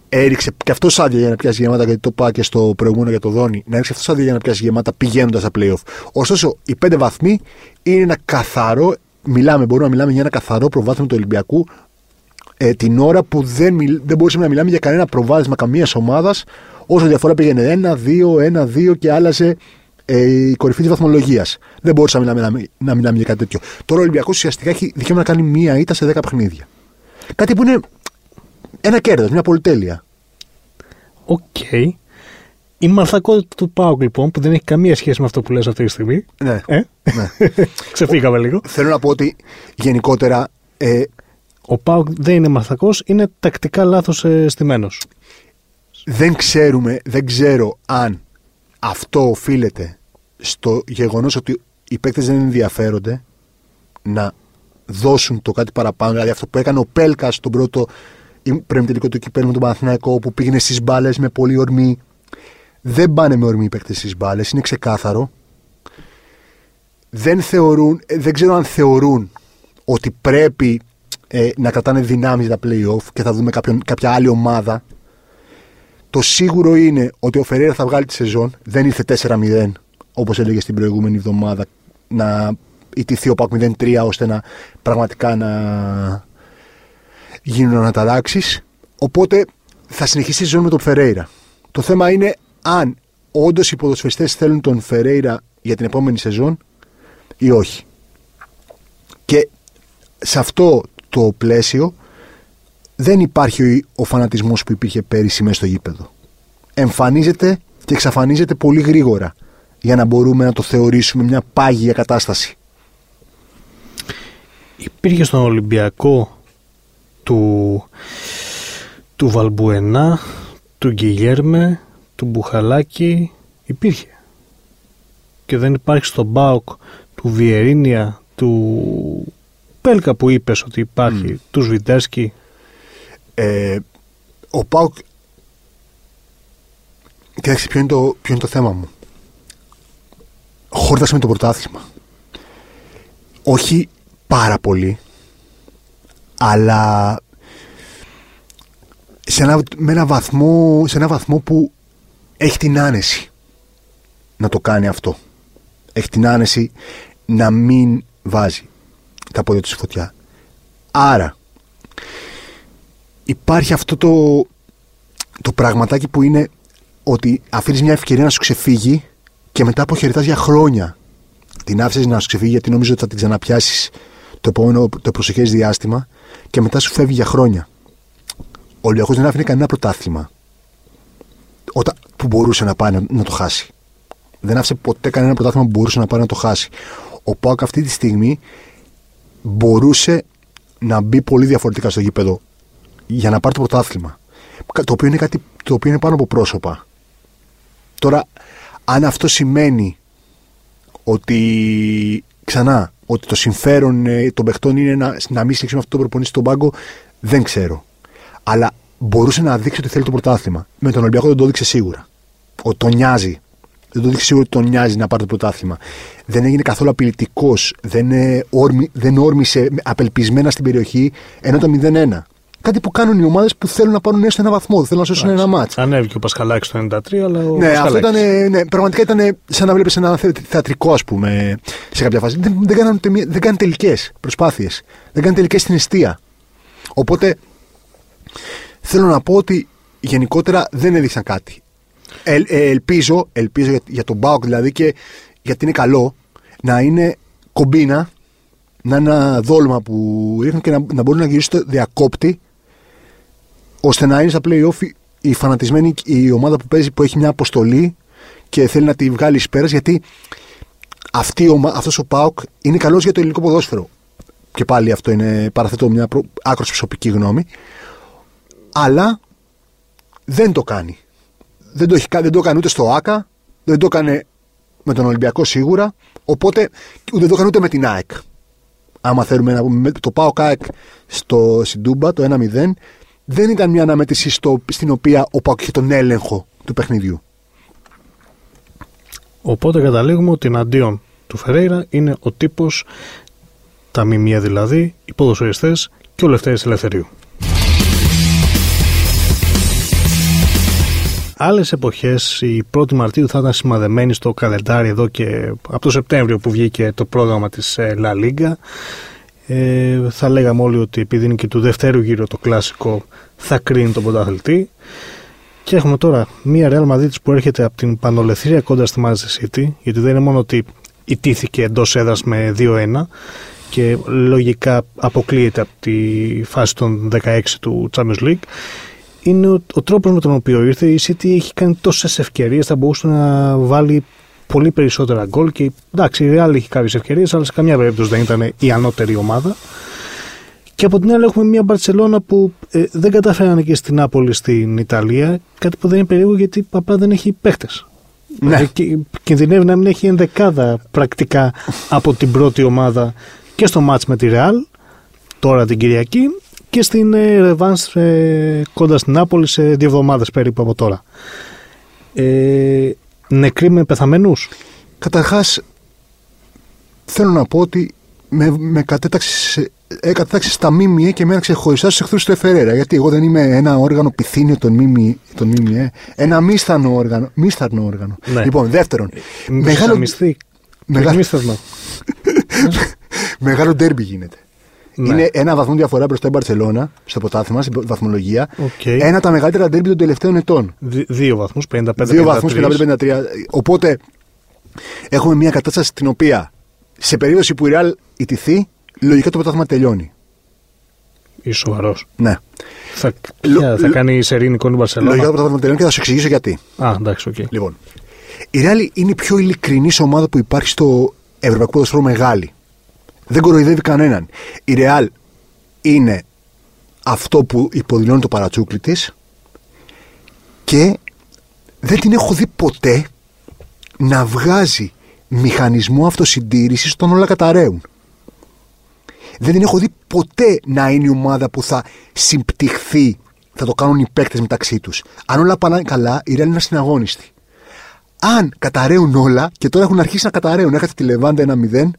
έριξε και αυτό άδεια για να πιάσει γεμάτα, γιατί το είπα και στο προηγούμενο για το Δόνι, να έριξε αυτό άδεια για να πιάσει γεμάτα πηγαίνοντας στα playoff. Ωστόσο, οι πέντε βαθμοί είναι ένα καθαρό, μιλάμε, μπορούμε να μιλάμε για ένα καθαρό προβάδισμα του Ολυμπιακού ε, την ώρα που δεν, μιλ, δεν μπορούσαμε να μιλάμε για κανένα προβάδισμα καμίας ομάδας, όσο η διαφορά πήγαινε 1-2, 1-2 και άλλαζε ε, η κορυφή της βαθμολογίας. Δεν μπορούσαμε να μιλάμε, να μιλάμε για κάτι τέτοιο. Τώρα ο Ολυμπιακός ουσιαστικά έχει δικαίωμα να κάνει μία ήττα σε 10 παιχνίδια. Κάτι που είναι ένα κέρδος, μια πολυτέλεια. Οκ. Η μαλθακότητα του ΠΑΟΚ λοιπόν, που δεν έχει καμία σχέση με αυτό που λες αυτή τη στιγμή. Ναι. Ε; ναι. Ξεφύγαμε λίγο. Θέλω να πω ότι γενικότερα ε, Ο Πάουκ δεν είναι μαλθακό, είναι τακτικά λάθος ε, στημένος. δεν ξέρουμε, δεν ξέρω αν αυτό οφείλεται στο γεγονός ότι οι παίκτες δεν ενδιαφέρονται να δώσουν το κάτι παραπάνω. Δηλαδή αυτό που έκανε ο Πέλκας στον πρώτο τελικό του κυπέλου με τον Παναθηναϊκό που πήγαινε στις μπάλες με πολύ ορμή. Δεν πάνε με ορμή οι παίκτες στις μπάλες, είναι ξεκάθαρο. Δεν θεωρούν, ε, δεν ξέρω αν θεωρούν ότι πρέπει ε, να κρατάνε δυνάμεις για τα play-off και θα δούμε κάποιον, κάποια άλλη ομάδα το σίγουρο είναι ότι ο Φεραίρα θα βγάλει τη σεζόν. Δεν ήρθε 4-0, όπως έλεγες στην προηγούμενη εβδομάδα, να ιτηθεί ο Πάκ 0-3 ώστε να πραγματικά να γίνουν αναταράξεις. Οπότε θα συνεχίσει η σεζόν με τον Φεραίρα. Το θέμα είναι αν όντως οι ποδοσφαιριστές θέλουν τον Φεραίρα για την επόμενη σεζόν ή όχι. Και σε αυτό το πλαίσιο δεν υπάρχει ο φανατισμός που υπήρχε πέρυσι μέσα στο γήπεδο. Εμφανίζεται και εξαφανίζεται πολύ γρήγορα για να μπορούμε να το θεωρήσουμε μια πάγια κατάσταση. Υπήρχε στον Ολυμπιακό του, του Βαλμπουενά, του Γκυγέρμε, του Μπουχαλάκη, υπήρχε. Και δεν υπάρχει στον Μπάουκ του Βιερίνια, του Πέλκα που είπες ότι υπάρχει, Mm. του Σβιντέρσκι. Ε, ο Πάουκ. Κοιτάξτε, ποιο είναι, το, ποιο είναι το θέμα μου. Χόρτασε με το πρωτάθλημα. Όχι πάρα πολύ, αλλά σε ένα, με ένα βαθμό, σε ένα βαθμό που έχει την άνεση να το κάνει αυτό. Έχει την άνεση να μην βάζει τα πόδια του στη φωτιά. Άρα, υπάρχει αυτό το, το πραγματάκι που είναι ότι αφήνεις μια ευκαιρία να σου ξεφύγει και μετά αποχαιρετάς για χρόνια. Την άφησες να σου ξεφύγει γιατί νομίζω ότι θα την ξαναπιάσεις το επόμενο, το προσεχές διάστημα και μετά σου φεύγει για χρόνια. Ο Ολυμπιακό δεν άφηνε κανένα πρωτάθλημα. Όταν, που μπορούσε να πάει να, να το χάσει. Δεν άφησε ποτέ κανένα πρωτάθλημα που μπορούσε να πάει να το χάσει. Ο Πάοκ αυτή τη στιγμή μπορούσε να μπει πολύ διαφορετικά στο γήπεδο για να πάρει το πρωτάθλημα. Το οποίο είναι κάτι το οποίο είναι πάνω από πρόσωπα. Τώρα, αν αυτό σημαίνει ότι ξανά, ότι το συμφέρον ε, των παιχτών είναι να, να μην με αυτό το προπονήσει στον πάγκο, δεν ξέρω. Αλλά μπορούσε να δείξει ότι θέλει το πρωτάθλημα. Με τον Ολυμπιακό δεν το έδειξε σίγουρα. Ότι τον νοιάζει. Δεν το δείξει σίγουρα ότι τον νοιάζει να πάρει το πρωτάθλημα. Δεν έγινε καθόλου απειλητικός. Δεν, ε, δεν όρμησε απελπισμένα στην περιοχή ενώ το 0-1. Κάτι που κάνουν οι ομάδες που θέλουν να πάρουν έστω ένα βαθμό, θέλουν να σώσουν ένα μάτ. Ανέβηκε ο Πασχαλάκης το 93, αλλά. Ο ναι, αυτό ήταν. Ναι, πραγματικά ήταν σαν να βλέπεις ένα θεατρικό, ας πούμε, σε κάποια φάση. Δεν, δεν, κάνουν, δεν κάνουν τελικές προσπάθειες. Δεν κάνουν τελικές στην αιστεία. Οπότε θέλω να πω ότι γενικότερα δεν έδειξαν κάτι. Ε, ε, ελπίζω, ελπίζω για, για τον Μπάουκ δηλαδή και γιατί είναι καλό να είναι κομπίνα, να είναι ένα δόλμα που ρίχνουν και να, να μπορούν να γυρίσουν το διακόπτη ώστε να είναι στα play-off η φανατισμένη η ομάδα που παίζει που έχει μια αποστολή και θέλει να τη βγάλει εις πέρας γιατί αυτή, αυτός ο ΠΑΟΚ είναι καλός για το ελληνικό ποδόσφαιρο. Και πάλι αυτό είναι παραθέτω μια προ, άκρος προσωπική γνώμη. Αλλά δεν το κάνει. Δεν το, έχει, δεν το έκανε ούτε στο ΆΚΑ δεν το έκανε με τον Ολυμπιακό σίγουρα οπότε δεν το έκανε ούτε με την ΑΕΚ. Άμα θέλουμε να πούμε το ΠΑΟΚ ΑΕΚ στο Σιντούμπα το 1-0 δεν ήταν μια αναμέτρηση στο, στην οποία ο Πάκου είχε τον έλεγχο του παιχνιδιού. Οπότε καταλήγουμε ότι εναντίον του Φερέιρα είναι ο τύπος, τα μιμία δηλαδή, οι ποδοσφαιριστές και ο Λευτέρης Ελευθερίου. Άλλες εποχές, η 1η Μαρτίου θα ήταν σημαδεμένη στο καλεντάρι εδώ και από το Σεπτέμβριο που βγήκε το πρόγραμμα της ε, La Liga. Ε, θα λέγαμε όλοι ότι επειδή είναι και του δεύτερου γύρω το κλασικό θα κρίνει τον πρωταθλητή. Και έχουμε τώρα μία Real Madrid που έρχεται από την Πανολεθρία κοντά στη Manchester City, γιατί δεν είναι μόνο ότι ιτήθηκε εντός έδρας με 2-1 και λογικά αποκλείεται από τη φάση των 16 του Champions League. Είναι ο, ο τρόπος με τον οποίο ήρθε. Η City έχει κάνει τόσες ευκαιρίες, θα μπορούσε να βάλει πολύ περισσότερα γκολ και εντάξει, η Real έχει κάποιες ευκαιρίες, αλλά σε καμιά περίπτωση δεν ήταν η ανώτερη ομάδα. Και από την άλλη έχουμε μια Μπαρσελόνα που ε, δεν καταφέρανε και στην Νάπολη στην Ιταλία, κάτι που δεν είναι περίεργο γιατί απλά δεν έχει παίχτες. Ναι. Ε, κινδυνεύει να μην έχει ενδεκάδα πρακτικά από την πρώτη ομάδα και στο μάτς με τη Ρεάλ, τώρα την Κυριακή, και στην ε, ε, κοντά στην Νάπολη σε δύο εβδομάδες περίπου από τώρα. Ε, νεκροί με πεθαμένους; Καταρχάς, θέλω να πω ότι με, με κατέταξε, ε, κατέταξε στα ΜΜΕ και με ξεχωριστά στους εχθρούς του Εφερέρα. Γιατί εγώ δεν είμαι ένα όργανο πυθύνιο των ΜΜΕ, των ΜΜΕ ένα μίσθανο όργανο. Μίσθαρνο όργανο. Ναι. Λοιπόν, δεύτερον. Ε, μεγάλο μισθή. Μεγάλο... μεγάλο ντέρμπι γίνεται. Ναι. Είναι ένα βαθμό διαφορά μπροστά η Μπαρσελόνα στο ποτάθλημα, στην βαθμολογία. Okay. Ένα από τα μεγαλύτερα ντέρμπι των τελευταίων ετών. Δι- δύο βαθμούς, 55 Δύο βαθμούς, 55-53. Οπότε έχουμε μια κατάσταση στην οποία σε περίπτωση που η Real ιτηθεί, λογικά το πρωτάθλημα τελειώνει. Είσαι σοβαρός. Ναι. Θα, Λο, θα κάνει σερήνη εικόνα η Μπαρσελόνα. Λογικά το πρωτάθλημα τελειώνει και θα σου εξηγήσω γιατί. Α, εντάξει, OK. Okay. Λοιπόν, η Real είναι η πιο ειλικρινής ομάδα που υπάρχει στο ευρωπαϊκό ποδόσφαιρο μεγάλη. Δεν κοροϊδεύει κανέναν. Η Real είναι αυτό που υποδηλώνει το παρατσούκλι της και δεν την έχω δει ποτέ να βγάζει μηχανισμό αυτοσυντήρησης όταν όλα καταρρέουν. Δεν την έχω δει ποτέ να είναι η ομάδα που θα συμπτυχθεί, θα το κάνουν οι παίκτες μεταξύ τους. Αν όλα πάνε καλά, η Real είναι συναγωνιστή. Αν καταραίουν όλα και τώρα έχουν αρχίσει να καταραίουν, έχετε τη Λεβάντα 1-0,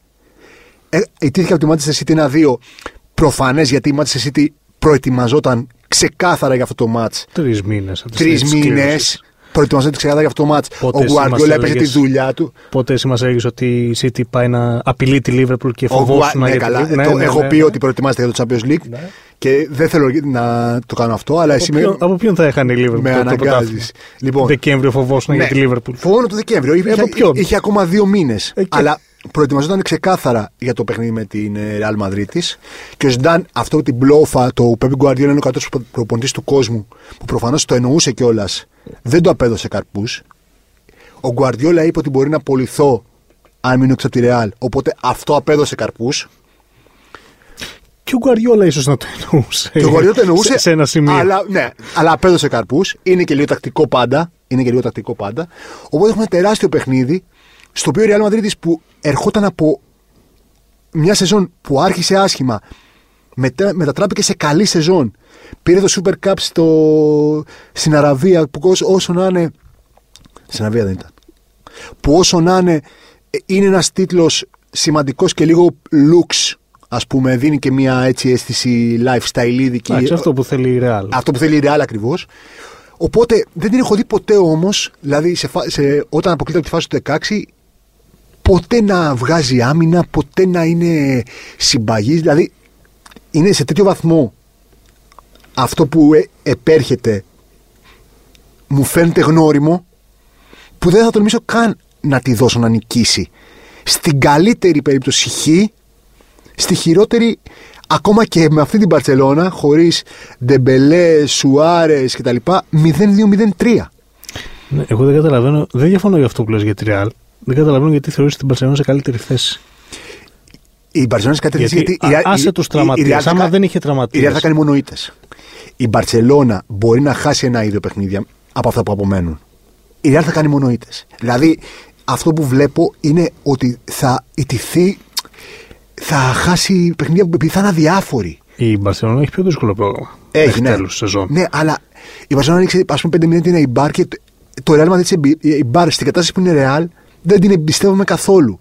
ε, ιτήθηκε από τη Manchester City 1-2, προφανές γιατί η Manchester City προετοιμαζόταν ξεκάθαρα για αυτό το μάτς. Τρεις μήνες. Τρεις μήνες προετοιμαζόταν ξεκάθαρα για αυτό το μάτς. Ο Γκουαρδιόλα έπαιζε τη δουλειά του. Πότε εσύ μας έλεγες ότι η City πάει να απειλεί τη Λίβερπουλ και φοβόσουν ναι, καλά. Ναι, το, ναι, έχω ναι, πει ναι. ότι προετοιμάζεται για το Champions League ναι. και δεν θέλω να το κάνω αυτό. Αλλά από, εσύ ποιον, με... από ποιον θα έχανε η Λίβερπουλ. Με αναγκάζεις. Λοιπόν, Δεκέμβριο φοβόσουν για τη Λίβερπουλ. Φοβόμουν το Δεκέμβριο. Είχε, είχε ακόμα δύο μήνες. Ε, αλλά προετοιμαζόταν ξεκάθαρα για το παιχνίδι με την ε, Real Madrid και ο Ζιντάν αυτό την μπλόφα, το Πέπι Γκουαρδιόλα είναι ο κατώτερο προπονητής του κόσμου, που προφανώς το εννοούσε κιόλας, δεν το απέδωσε καρπούς. Ο Γκουαρδιόλα είπε ότι μπορεί να απολυθώ αν μείνω έξω από τη Real. Οπότε αυτό απέδωσε καρπούς. Και ο Γκουαριόλα ίσως να το εννοούσε. Και ο Γκουαριόλα το εννοούσε. σε, σε ένα σημείο. Αλλά, ναι, αλλά απέδωσε καρπούς. Είναι και λίγο τακτικό πάντα. Είναι και λίγο τακτικό πάντα. Οπότε έχουμε ένα τεράστιο παιχνίδι στο οποίο η Real Madrid που ερχόταν από μια σεζόν που άρχισε άσχημα, μετα, μετατράπηκε σε καλή σεζόν. Πήρε το Super Cup στο, στην Αραβία που όσο, όσο να είναι. Στην Αραβία δεν ήταν. Που όσο να είναι ε, είναι ένας τίτλος σημαντικός και λίγο looks ας πούμε δίνει και μια έτσι αίσθηση lifestyle ειδική. Εντάξει, αυτό που θέλει η Real. Αυτό που θέλει η Real ακριβώς. Οπότε δεν την έχω δει ποτέ όμως, δηλαδή σε, φα- σε, όταν αποκλείται από τη φάση του 16, ποτέ να βγάζει άμυνα, ποτέ να είναι συμπαγής, δηλαδή είναι σε τέτοιο βαθμό αυτό που ε, επέρχεται μου φαίνεται γνώριμο που δεν θα τολμήσω καν να τη δώσω να νικήσει. Στην καλύτερη περίπτωση χ, στη χειρότερη ακόμα και με αυτή την Παρσελώνα χωρίς Ντεμπελέ, Σουάρες κτλ 0-2-0-3. Ναι, εγώ δεν καταλαβαίνω, δεν διαφωνώ για αυτό που λες για τη Real. Δεν καταλαβαίνω γιατί θεωρείς την Barcelona σε καλύτερη θέση. Η Μπαρσελόνα σε κάτι Γιατί, γιατί, α- άσε τους τραυματίες, άμα δεν είχε Η τραυματίες. Real θα κάνει μόνο ήττες. Η Μπαρσελόνα μπορεί να χάσει ένα ίδιο παιχνίδια από αυτά που απομένουν. Η Real θα κάνει μόνο ήττες. Δηλαδή αυτό που βλέπω είναι ότι θα ιτηθεί, θα χάσει παιχνίδια που επειδή θα είναι αδιάφοροι. Η Barcelona έχει πιο δύσκολο πρόγραμμα. Έχει, Μέχρι ναι. τέλους σεζόν. Ναι, αλλά η Μπαρσελόνα άνοιξε ας πούμε 5 μήνες την Ιμπάρ και το- το Real Madrid της Εμπι- η Ιμπάρ στην κατάσταση που είναι Real δεν την εμπιστεύομαι καθόλου.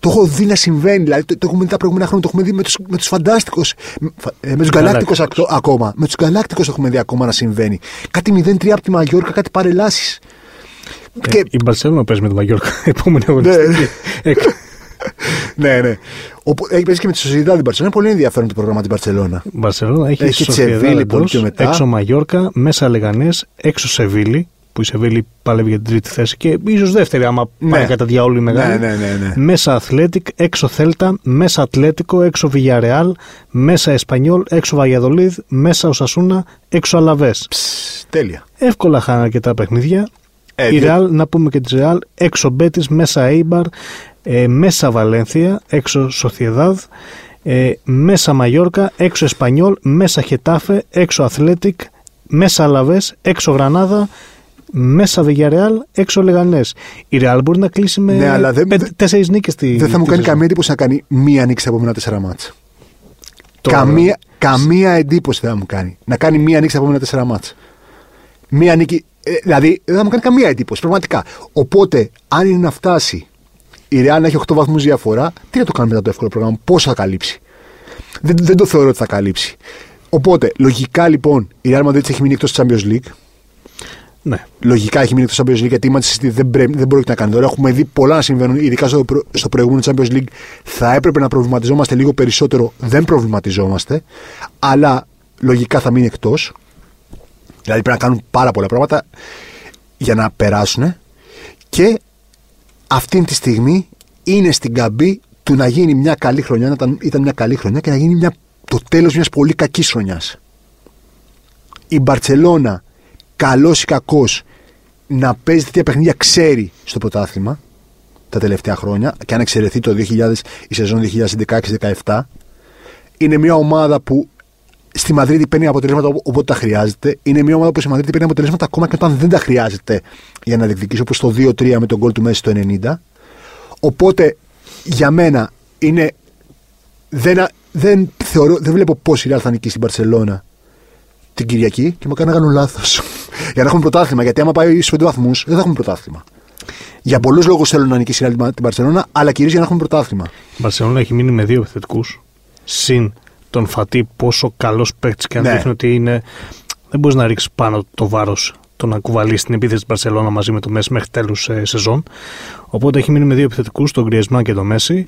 Το έχω δει να συμβαίνει, δηλαδή το, το έχουμε δει τα προηγούμενα χρόνια, το έχουμε δει με τους, με τους φαντάστικους, με, ε, με τους Γκαλάκτικους Galacticos. ακόμα. Με τους Γκαλάκτικους το έχουμε δει ακόμα να συμβαίνει. Κάτι 0-3 από τη Μαγιόρκα, κάτι παρελάσεις. Ε, και- Η Barcelona παίζει με τη Μαγιόρκα επόμενη Ναι, αγωνιστική. Εκ- ναι, ναι. Οπό- Έχει παίξει και με τη Σοσιαδά την Μπαρσελόνα. Είναι πολύ ενδιαφέρον το πρόγραμμα την Μπαρσελόνα. Η Barcelona έχει, Έχει τη Sociedad Σεβίλη πολύ εντός, πιο μετά. έξω Μαγιόρκα, μέσα Λεγανές, έξω Σεβίλη, που η Σεβίλη παλεύει για την τρίτη θέση και ίσως δεύτερη, άμα Ναι. πάει κατά διαόλου η μεγάλη. Ναι, ναι, ναι, ναι. Μέσα Αθλέτικ, έξω Θέλτα, μέσα Ατλέτικο, έξω Βιγιαρεάλ, μέσα Εσπανιόλ, έξω Βαγιαδολίδ, μέσα Οσασούνα, έξω Αλαβές. Ψ, τέλεια. Εύκολα χάνε αρκετά παιχνίδια. Ε, η δι- Ρεάλ, να πούμε και τη Ρεάλ, έξω Μπέτη, μέσα Έιμπαρ, ε, μέσα Βαλένθια, έξω Σοθιεδάδ, ε, μέσα Μαγιόρκα, έξω Εσπανιόλ, μέσα Χετάφε, έξω Αθλέτικ, μέσα Αλαβές, έξω Γρανάδα, μέσα Βεγιαρεάλ, έξω Λεγανές. Η Ρεάλ μπορεί να κλείσει με Ναι, αλλά δεν- πέντε- τέσσερις νίκες στη Δεν θα μου τη κάνει σεζόν. καμία εντύπωση να κάνει μία νίκη από μένα τέσσερα μάτσα. Τώρα, Καμία, καμία εντύπωση δεν θα μου κάνει. Να κάνει μία νίκη από μένα τέσσερα μάτσα. Μία νίκη. ε, δηλαδή δεν θα μου κάνει καμία εντύπωση, πραγματικά. Οπότε, αν είναι να φτάσει η Real να έχει 8 βαθμούς διαφορά, τι να το κάνει μετά το εύκολο πρόγραμμα, πώς θα καλύψει. Δεν, δεν το θεωρώ ότι θα καλύψει. Οπότε, λογικά λοιπόν, η Real Madrid έχει μείνει εκτός Champions League. Ναι. Λογικά έχει μείνει εκτό Champions League γιατί η Manchester City δεν, πρέ- δεν πρόκειται να κάνει τώρα. Έχουμε δει πολλά να συμβαίνουν, ειδικά στο, προ- στο προηγούμενο Champions League. Θα έπρεπε να προβληματιζόμαστε λίγο περισσότερο. Δεν προβληματιζόμαστε. Αλλά λογικά θα μείνει εκτός. Δηλαδή πρέπει να κάνουν πάρα πολλά πράγματα για να περάσουν. Και αυτή τη στιγμή είναι στην καμπή του να γίνει μια καλή χρονιά, να ήταν, ήταν μια καλή χρονιά και να γίνει μια, το τέλος μιας πολύ κακής χρονιάς. Η Μπαρτσελώνα, καλός ή κακός, να παίζει τέτοια παιχνίδια ξέρει στο πρωτάθλημα τα τελευταία χρόνια και αν εξαιρεθεί το 2000, η σεζόν 2016-17 είναι μια ομάδα που στη Μαδρίτη παίρνει αποτελέσματα ό- όποτε τα χρειάζεται. Είναι μια ομάδα που στη Μαδρίτη παίρνει αποτελέσματα ακόμα και όταν δεν τα χρειάζεται για να διεκδικήσει, όπως το 2-3 με τον γκολ του Μέση το 90. Οπότε για μένα είναι. Δεν, δεν, θεωρώ, δεν βλέπω πώς η Real θα νικήσει στην Παρσελώνα την Κυριακή και με κάνει να κάνω λάθος. για να έχουμε πρωτάθλημα. Γιατί άμα πάει στους 5 βαθμούς δεν θα έχουμε πρωτάθλημα. Για πολλούς λόγους θέλω να νικήσει η Real την Παρσελώνα, αλλά κυρίως για να έχουμε πρωτάθλημα. Η Μπαρσελόνα έχει μείνει με δύο επιθετικούς. Συν τον Φατί, πόσο καλός παίκτης και αν Ναι. δείχνει ότι είναι. Δεν μπορείς να ρίξεις πάνω το βάρος το να κουβαλήσει την επίθεση της Μπαρσελόνα μαζί με το Μέση μέχρι τέλους σεζόν. Οπότε έχει μείνει με δύο επιθετικούς, τον Γκριεσμάν και τον Μέση.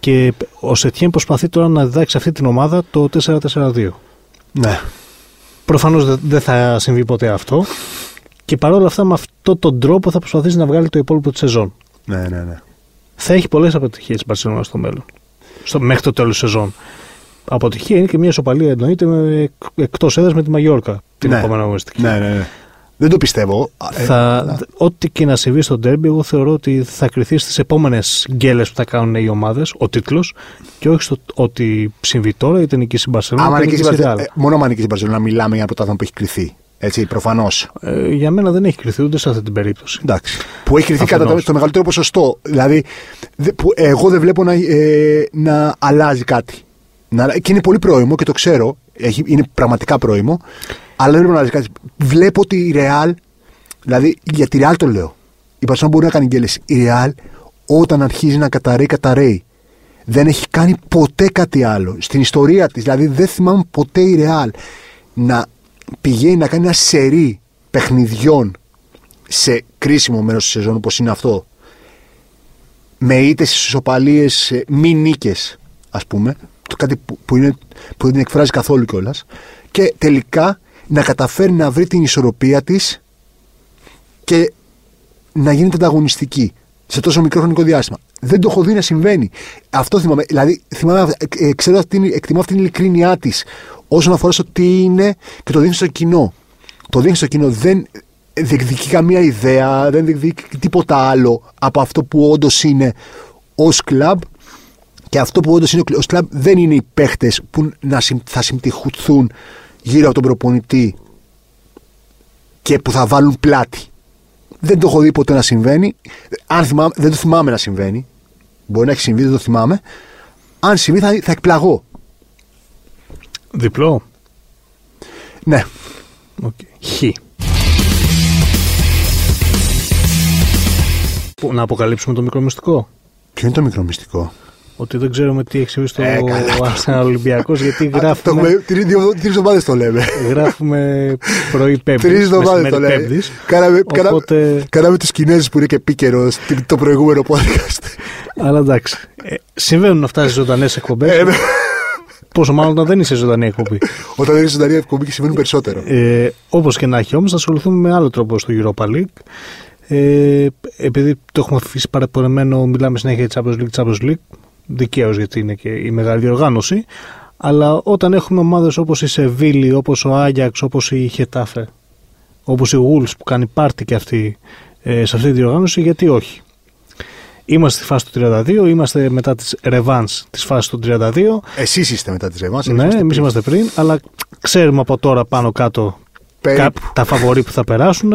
Και ο Σετιέν προσπαθεί τώρα να διδάξει αυτή την ομάδα το 4-4-2. Ναι. Προφανώς δεν θα συμβεί ποτέ αυτό. Και παρόλα αυτά, με αυτόν τον τρόπο θα προσπαθήσει να βγάλει το υπόλοιπο της σεζόν. Ναι, ναι, ναι. Θα έχει πολλές αποτυχίες η Μπαρσελόνα στο μέλλον. Στο, μέχρι το τέλος της σεζόν. Αποτυχία είναι και μια ισοπαλία εννοείται εκτός έδρας με τη Μαγιόρκα την Ναι. επόμενη αγωνιστική. Ναι, ναι, ναι. Δεν το πιστεύω. Ε, Θα, ναι. Ό,τι και να συμβεί στο ντέρμπι, εγώ θεωρώ ότι θα κρυθεί στις επόμενες γκέλες που θα κάνουν οι ομάδες, ο τίτλος, και όχι στο ότι συμβεί τώρα, είτε νικήσει η Μπαρσελόνα, Άμα είτε νικήσει η νικήσει η Μπαρσελόνα- Real. ε, μόνο αν νικήσει η Μπαρσελόνα μιλάμε για ένα πρωτάθλημα που έχει κρυθεί. Έτσι, προφανώς. Ε, για μένα δεν έχει κρυθεί ούτε σε αυτή την περίπτωση. Εντάξει. Που έχει κρυθεί κατά Αφενός. το, το μεγαλύτερο ποσοστό. Δηλαδή, δε- που εγώ δεν βλέπω να, ε, να αλλάζει κάτι. Να, και είναι πολύ πρόημο και το ξέρω. Έχει, είναι πραγματικά πρόημο. Αλλά δεν βλέπω να αλλάζει κάτι. Βλέπω ότι η Real. Δηλαδή, για τη Real το λέω. Η Barcelona μπορεί να κάνει γκέλες. Η Real όταν αρχίζει να καταραίει, καταραίει. Δεν έχει κάνει ποτέ κάτι άλλο. Στην ιστορία της, δηλαδή δεν θυμάμαι ποτέ η Real να πηγαίνει να κάνει ένα σερί παιχνιδιών σε κρίσιμο μέρος της σεζόν όπως είναι αυτό με ήττες ισοπαλίες, ε, μη νίκες ας πούμε το κάτι που, που, είναι, που δεν την εκφράζει καθόλου κιόλας. και τελικά να καταφέρει να βρει την ισορροπία της και να γίνεται ανταγωνιστική σε τόσο μικρό χρονικό διάστημα. Δεν το έχω δει να συμβαίνει. Αυτό θυμάμαι. Δηλαδή, θυμάμαι, ε, ε, ξέρω αυτή, την- εκτιμώ αυτή την ειλικρίνειά της όσον αφορά στο τι είναι και το δείχνει στο κοινό. Το δείχνει στο κοινό. Δεν διεκδικεί καμία ιδέα, δεν διεκδικεί τίποτα άλλο από αυτό που όντως είναι ως κλαμπ. Και αυτό που όντως είναι ω κλαμπ δεν είναι οι παίχτες που να συμ- θα συμμετηχούν γύρω από τον προπονητή και που θα βάλουν πλάτη. Δεν το έχω δει ποτέ να συμβαίνει. Αν θυμάμαι, δεν το θυμάμαι να συμβαίνει. Μπορεί να έχει συμβεί, δεν το θυμάμαι. Αν συμβεί, θα, θα εκπλαγώ. Διπλό. Ναι. Οκ. Χ. Που- Να αποκαλύψουμε το μικρό μυστικό. Ποιο είναι το μικρό μυστικό. Ότι δεν ξέρουμε τι έχει συμβεί στο Ε, καλά. Arsenal Ολυμπιακός, γιατί Το γράφουμε, έχουμε- τρει- δύο- Τρεις εβδομάδες το λέμε. γράφουμε πρωί Πέμπτης. Τρεις εβδομάδες το λέμε. Κάναμε, κάναμε, Οπότε, κάναμε του Κινέζου που είναι και επίκαιρο στην- το προηγούμενο podcast. αλλά εντάξει. Ε, συμβαίνουν αυτά στις ζωντανές εκπομπές. Ε, ναι. Πόσο μάλλον όταν δεν είσαι ζωντανή εκπομπή. Όταν δεν είσαι ζωντανή εκπομπή και συμβαίνουν περισσότερο. Ε, Όπως και να έχει όμως, θα ασχοληθούμε με άλλο τρόπο στο Europa League. Ε, επειδή το έχουμε αφήσει παραπονεμένο, μιλάμε συνέχεια για Champions League, Champions League. Δικαίως γιατί είναι και η μεγάλη διοργάνωση. Αλλά όταν έχουμε ομάδες όπως η Σεβίλη, όπως ο Άγιαξ, όπως η Χετάφε, όπως η Wolves που κάνει πάρτι και αυτή ε, σε αυτή τη διοργάνωση, γιατί όχι. Είμαστε στη φάση του 32, είμαστε μετά τις revans της φάσης του 32. Εσείς είστε μετά τη ρεμά. Ναι, εμείς είμαστε πριν, αλλά ξέρουμε από τώρα πάνω κάτω κα- τα φαβορή που θα περάσουν.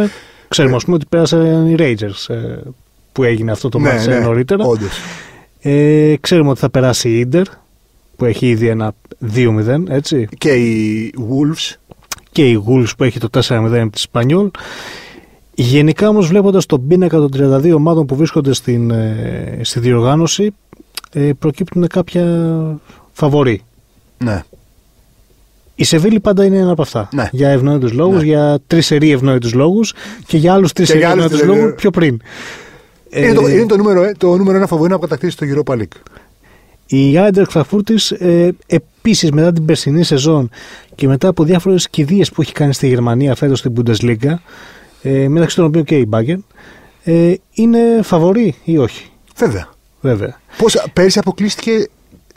Ξέρουμε, ας πούμε, ότι πέρασαν οι Rangers ε, που έγινε αυτό το ναι, μάτς ναι, ε, νωρίτερα. Όντως. Ε, ξέρουμε ότι θα περάσει η Ίντερ που έχει ήδη ένα 2-0, έτσι. Και οι Wolves. Και η Wolves που έχει το 4-0 τη Σπανιόλ. Γενικά όμως βλέποντας τον πίνακα των 32 ομάδων που βρίσκονται στην, ε, στη διοργάνωση, ε, προκύπτουν κάποια φαβορή. Ναι. Η Σεβίλη πάντα είναι ένα από αυτά. Ναι. Για ευνόητου λόγους, Ναι. για τρεις σερή ευνόητου λόγους και για άλλους τρεις Και σερή για άλλους ευνόητου τρεις, λόγους ε, πιο πριν. Είναι, το, Ε, είναι το, νούμερο, ε, το νούμερο ένα φαβορή να κατακτήσει το Europa League. Η Άιντερ Φραφούρτη ε, επίσης μετά την περσινή σεζόν και μετά από διάφορες κηδείες που έχει κάνει στη Γερμανία φέτος στην Bundesliga, ε, μεταξύ των οποίων και η Bayern, ε, είναι φαβορή ή όχι; Βέβαια. Βέβαια. Πώς, πέρσι αποκλείστηκε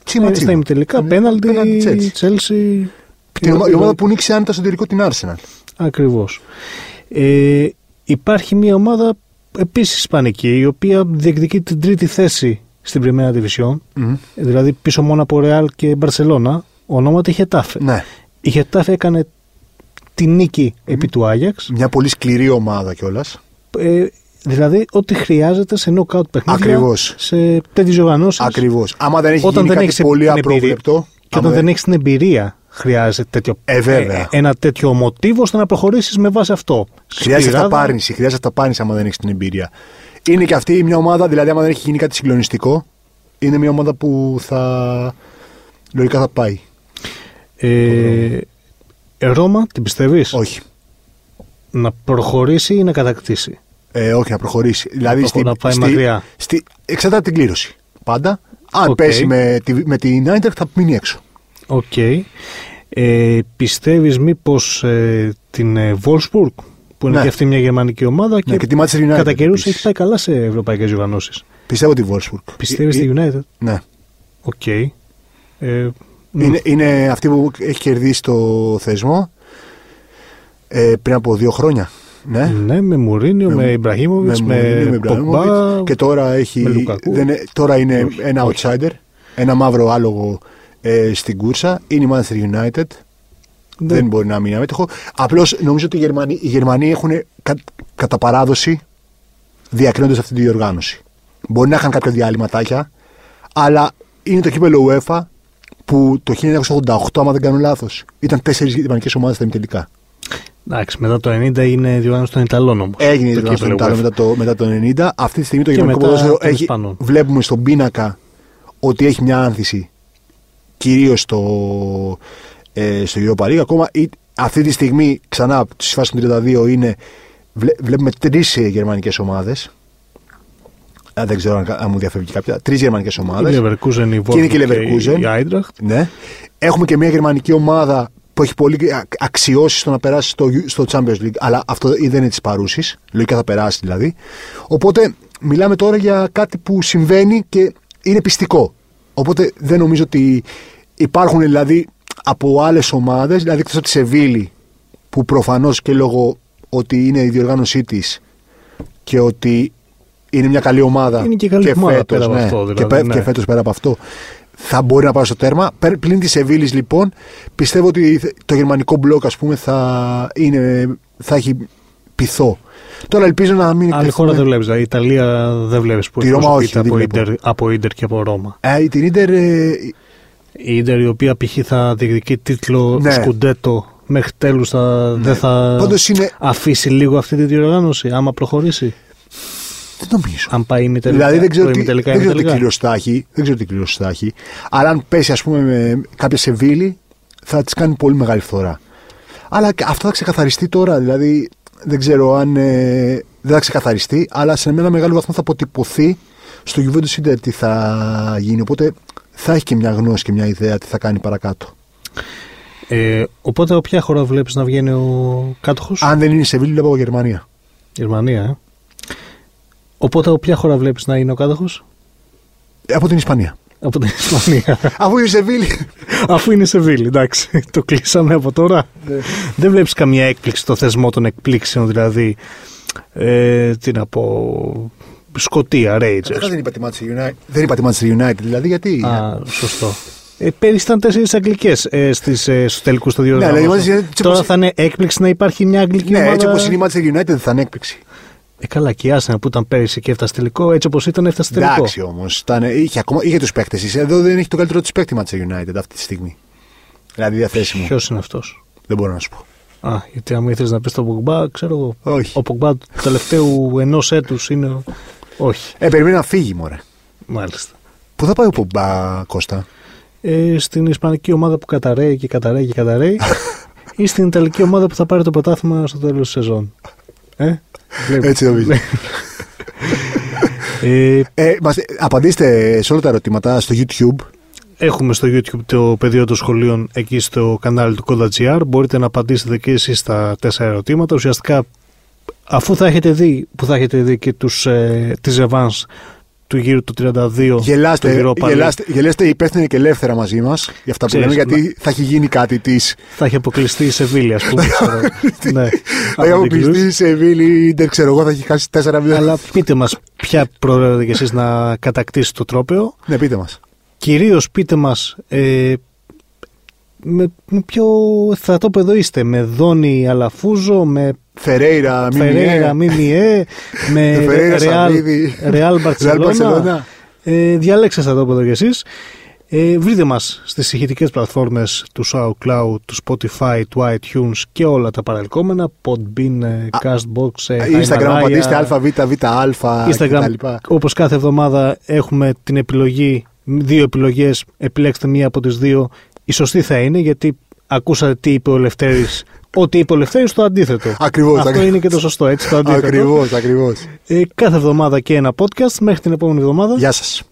τσίμα Ε, τσίμα. στα ημιτελικά, Ναι, πέναλτι, Chelsea. Chelsea. Την ομα- η ομάδα που νίξε άνετα στο τελικό την Arsenal. Ακριβώς. Ε, υπάρχει μια ομάδα επίσης ισπανική η οποία διεκδικεί την τρίτη θέση στην Πριμέρα Division Μμμ. δηλαδή πίσω μόνο από Ρεάλ και Μπαρσελώνα ονόματι Χετάφε. Ναι. Η Χετάφε έκανε τη νίκη επί του Άγιαξ Μια πολύ σκληρή ομάδα κιόλας. ε, δηλαδή ό,τι χρειάζεται σε knockout παιχνίδια Ακριβώς. σε τέτοιες οργανώσεις Ακριβώς. Άμα δεν έχει Όταν γίνει δεν κάτι έχεις πολύ την εμπειρία- απρόβλεπτο. και όταν δεν έχεις την εμπειρία χρειάζεται τέτοιο, Ε, βέβαια. ε, ένα τέτοιο μοτίβο ώστε να προχωρήσεις με βάση αυτό. Χρειάζεται Σκληράδα, αυταπάρνηση. Χρειάζεται αυταπάρνηση άμα δεν έχεις την εμπειρία. Είναι και αυτή μια ομάδα, δηλαδή, άμα δεν έχει γίνει κάτι συγκλονιστικό, είναι μια ομάδα που θα. λογικά θα πάει. Ε, ε, Ρώμα, την πιστεύεις; Όχι. Να προχωρήσει ή να κατακτήσει; Ε, όχι, να προχωρήσει. Δηλαδή, προχω- να πάει στη, μακριά. Στη, εξαρτάται από την κλήρωση. Πάντα. Αν Οκ. πέσει με, τη, με την Ίντερ θα μείνει έξω. Οκ. Ε, πιστεύεις μήπως ε, την ε, Wolfsburg που είναι Ναι. και αυτή μια γερμανική ομάδα Ναι, και τη Manchester United κατά καιρούς επίσης. έχει πάει καλά σε ευρωπαϊκές διοργανώσεις. Πιστεύω τη Wolfsburg. Πιστεύεις Ε, στη United; Ναι. Οκ. Ε, Είναι, είναι αυτή που έχει κερδίσει το θεσμό ε, πριν από δύο χρόνια. Ναι. Ναι, με Μουρίνιο, με Ιμπραχίμοβιτς, με, Mourinho, με Πογκμπά. Ibrahimovic και τώρα, έχει, με Λουκακού. δεν, είναι- τώρα είναι Όχι, ένα όχι. outsider, ένα μαύρο άλογο ε, στην κούρσα. Είναι η Manchester United. Ναι. Δεν μπορεί να μείνει αμέτοχο. Απλώς νομίζω ότι οι Γερμανοί, οι Γερμανοί έχουν κα, κατά παράδοση διακρίνοντας αυτή τη διοργάνωση. Μπορεί να είχαν κάποια διαλυματάκια, αλλά είναι το κύπελο UEFA που το 1988, άμα δεν κάνω λάθος, ήταν τέσσερις γερμανικές ομάδες στα ημιτελικά. Εντάξει, μετά το 90 είναι διοργάνωση των Ιταλών όμως. Έγινε η διοργάνωση των Ιταλών μετά το, μετά το 90. Αυτή τη στιγμή το Και γερμανικό μετά ποδόσφαιρο των έχει, Ισπανών. βλέπουμε στον πίνακα ότι έχει μια άνθηση κυρίως στο, ε, στο Europa League. Ακόμα ή- αυτή τη στιγμή, ξανά στη φάσης των 32, είναι, βλέ, βλέπουμε τρεις γερμανικές ομάδες. Δεν ξέρω αν, αν μου διαφεύγει κάποια. Τρεις γερμανικές Η ομάδες. Leverkusen, η Και είναι και η Wolfsburg Leverkusen. η Eintracht. Ναι. Έχουμε και μια γερμανική ομάδα που έχει πολύ α- αξιώσεις στο να περάσει στο, στο Champions League, αλλά αυτό δεν είναι της παρούσης. Λογικά θα περάσει δηλαδή. Οπότε μιλάμε τώρα για κάτι που συμβαίνει και είναι πιστικό. Οπότε δεν νομίζω ότι υπάρχουν δηλαδή από άλλες ομάδες, δηλαδή εκτός από τη Σεβίλη, που προφανώς και λόγω ότι είναι η διοργάνωσή της και ότι είναι μια καλή ομάδα. Είναι και καλή ομάδα φέτος, πέρα από ναι, αυτό, και, δηλαδή, πέ- ναι. και φέτος πέρα από αυτό θα μπορεί να πάει στο τέρμα. Πε- Πλην της Σεβίλης, λοιπόν, πιστεύω ότι το γερμανικό μπλοκ ας πούμε, θα, είναι, θα έχει πυθό. Τώρα ελπίζω να μην Άλλη χώρα δεν βλέπεις. Δηλαδή, η Ιταλία δεν βλέπεις που Τη Ρώμα εκπροσωπείται όχι, από, δεν βλέπω. Ίντερ, από Ίντερ και από Ρώμα. Ε, την Ίντερ. ε, Η Ίντερ η οποία π.χ. θα διεκδικεί τίτλο Ναι. σκουντέτο μέχρι τέλους θα, δεν θα Πάντως είναι. αφήσει λίγο αυτή τη διοργάνωση άμα προχωρήσει. Δεν νομίζω. Αν πάει ημιτελικά. Δηλαδή δεν ξέρω, το τι, ημιτελικά, δεν ξέρω τι ημιτελικά. κλήρωση θα έχει. Δεν ξέρω τι κλήρωση θα έχει. Αλλά αν πέσει, ας πούμε, με κάποια Σεβίλη, θα της κάνει πολύ μεγάλη φθορά. Αλλά και αυτό θα ξεκαθαριστεί τώρα. Δηλαδή δεν ξέρω αν. ε, δεν θα ξεκαθαριστεί, αλλά σε ένα μεγάλο βαθμό θα αποτυπωθεί στο Juventus Inter τι θα γίνει. Οπότε θα έχει και μια γνώση και μια ιδέα τι θα κάνει παρακάτω. Ε, οπότε από ποια χώρα βλέπεις να βγαίνει ο κάτοχος; Αν δεν είναι η Σεβίλη, λέω από Γερμανία. Γερμανία, ε. Οπότε από ποια χώρα βλέπεις να είναι ο κάτοχος; Από την Ισπανία. Από την Ισπανία. Αφού είναι η Σεβίλη. Αφού είναι σε Βίλη, εντάξει. Το κλείσαμε από τώρα. Δεν βλέπεις καμία έκπληξη στο θεσμό των εκπλήξεων, δηλαδή. Ε, τι να πω. Σκοτία, Rangers. δεν είπα τη Manchester United. Δεν είπα τη Manchester United, δηλαδή γιατί; Α, σωστό. Ε, πέρυσι ήταν τέσσερις αγγλικές ε, στις, ε, στους τελικούς των δύο Ναι, αλλά η οργανώσεων. Manchester United, Τώρα όπως- θα είναι έκπληξη να υπάρχει μια αγγλική ναι, ομάδα. έτσι όπως είναι η Manchester United θα είναι έκπληξη. Ε, καλά, και η Arsenal που ήταν πέρυσι και έφτασε τελικό, έτσι όπως ήταν έφτασε τελικό. Εντάξει όμως. Είχε, ακόμα- είχε τους παίκτες. Εδώ δεν έχει το καλύτερο του παίκτη η Manchester United αυτή τη στιγμή. Δηλαδή διαθέσιμο. Ποιος είναι αυτός; Δεν μπορώ να σου πω. Α, γιατί αν ήθελες να πεις τον Πογκμπά, ξέρω εγώ. Όχι. Ο Πογκμπά του τελευταίου ενός έτους είναι. ο- Όχι, Ε, περιμένει να φύγει, μωρέ. μάλιστα. Πού θα πάει ο Πομπά Κώστα; Ε, στην Ισπανική ομάδα που καταραίει και καταραίει και καταραίει, ή στην Ιταλική ομάδα που θα πάρει το πρωτάθλημα στο τέλος της σεζόν. Ε, βλέπεις. Έτσι νομίζω. ε, ε, μας, απαντήστε σε όλα τα ερωτήματα στο YouTube. Έχουμε στο YouTube το πεδίο των σχολείων εκεί στο κανάλι του Koda.gr. Μπορείτε να απαντήσετε και εσείς στα τέσσερα ερωτήματα. Ουσιαστικά, αφού θα έχετε δει, που θα έχετε δει και τους, ε, τις Evans του γύρου του 32 Γελάστε, του Europa League, γελάστε, γελάστε υπεύθυνοι και ελεύθερα μαζί μας για αυτά που Ξέρεις, λέμε, γιατί θα έχει γίνει κάτι τη. θα έχει αποκλειστεί η Σεβίλη, ας πούμε. ξέρω. ναι, Θα έχει από την αποκλειστεί Cluj. η Σεβίλη, δεν ξέρω εγώ, θα έχει χάσει 4-0. Αλλά πείτε μας ποια προορίζετε κι εσείς να κατακτήσετε το τρόπαιο. Ναι, πείτε μας. Κυρίως πείτε μας ε, με, με ποιο στρατόπεδο είστε. Με Δόνι Αλαφούζο, με Φερέιρα, Φερέιρα, Μιμιέ. Μιμιέ, με Φερέιρα, Ρεάλ, Σαββίδη. Ρεάλ Real Μπαρτσελώνα. Barcelona. Ε, διαλέξτε στρατόπεδο κι εσείς. Ε, βρείτε μας στις ηχητικές πλατφόρμες του SoundCloud, του Spotify, του iTunes και όλα τα παρελκόμενα. Podbean, ε, Castbox, ε, Instagram, Himalaya. απαντήστε ΑΒ, ΒΑ Instagram, κτλ. όπως κάθε εβδομάδα έχουμε την επιλογή, δύο επιλογές, επιλέξτε μία από τις δύο. Η σωστή θα είναι γιατί ακούσατε τι είπε ο Λευτέρης, ότι είπε ο Λευτέρης το αντίθετο. Ακριβώς, Αυτό ακριβώς. είναι και το σωστό, έτσι το αντίθετο. Ακριβώς, ακριβώς. Ε, κάθε εβδομάδα και ένα podcast. Μέχρι την επόμενη εβδομάδα. Γεια σας.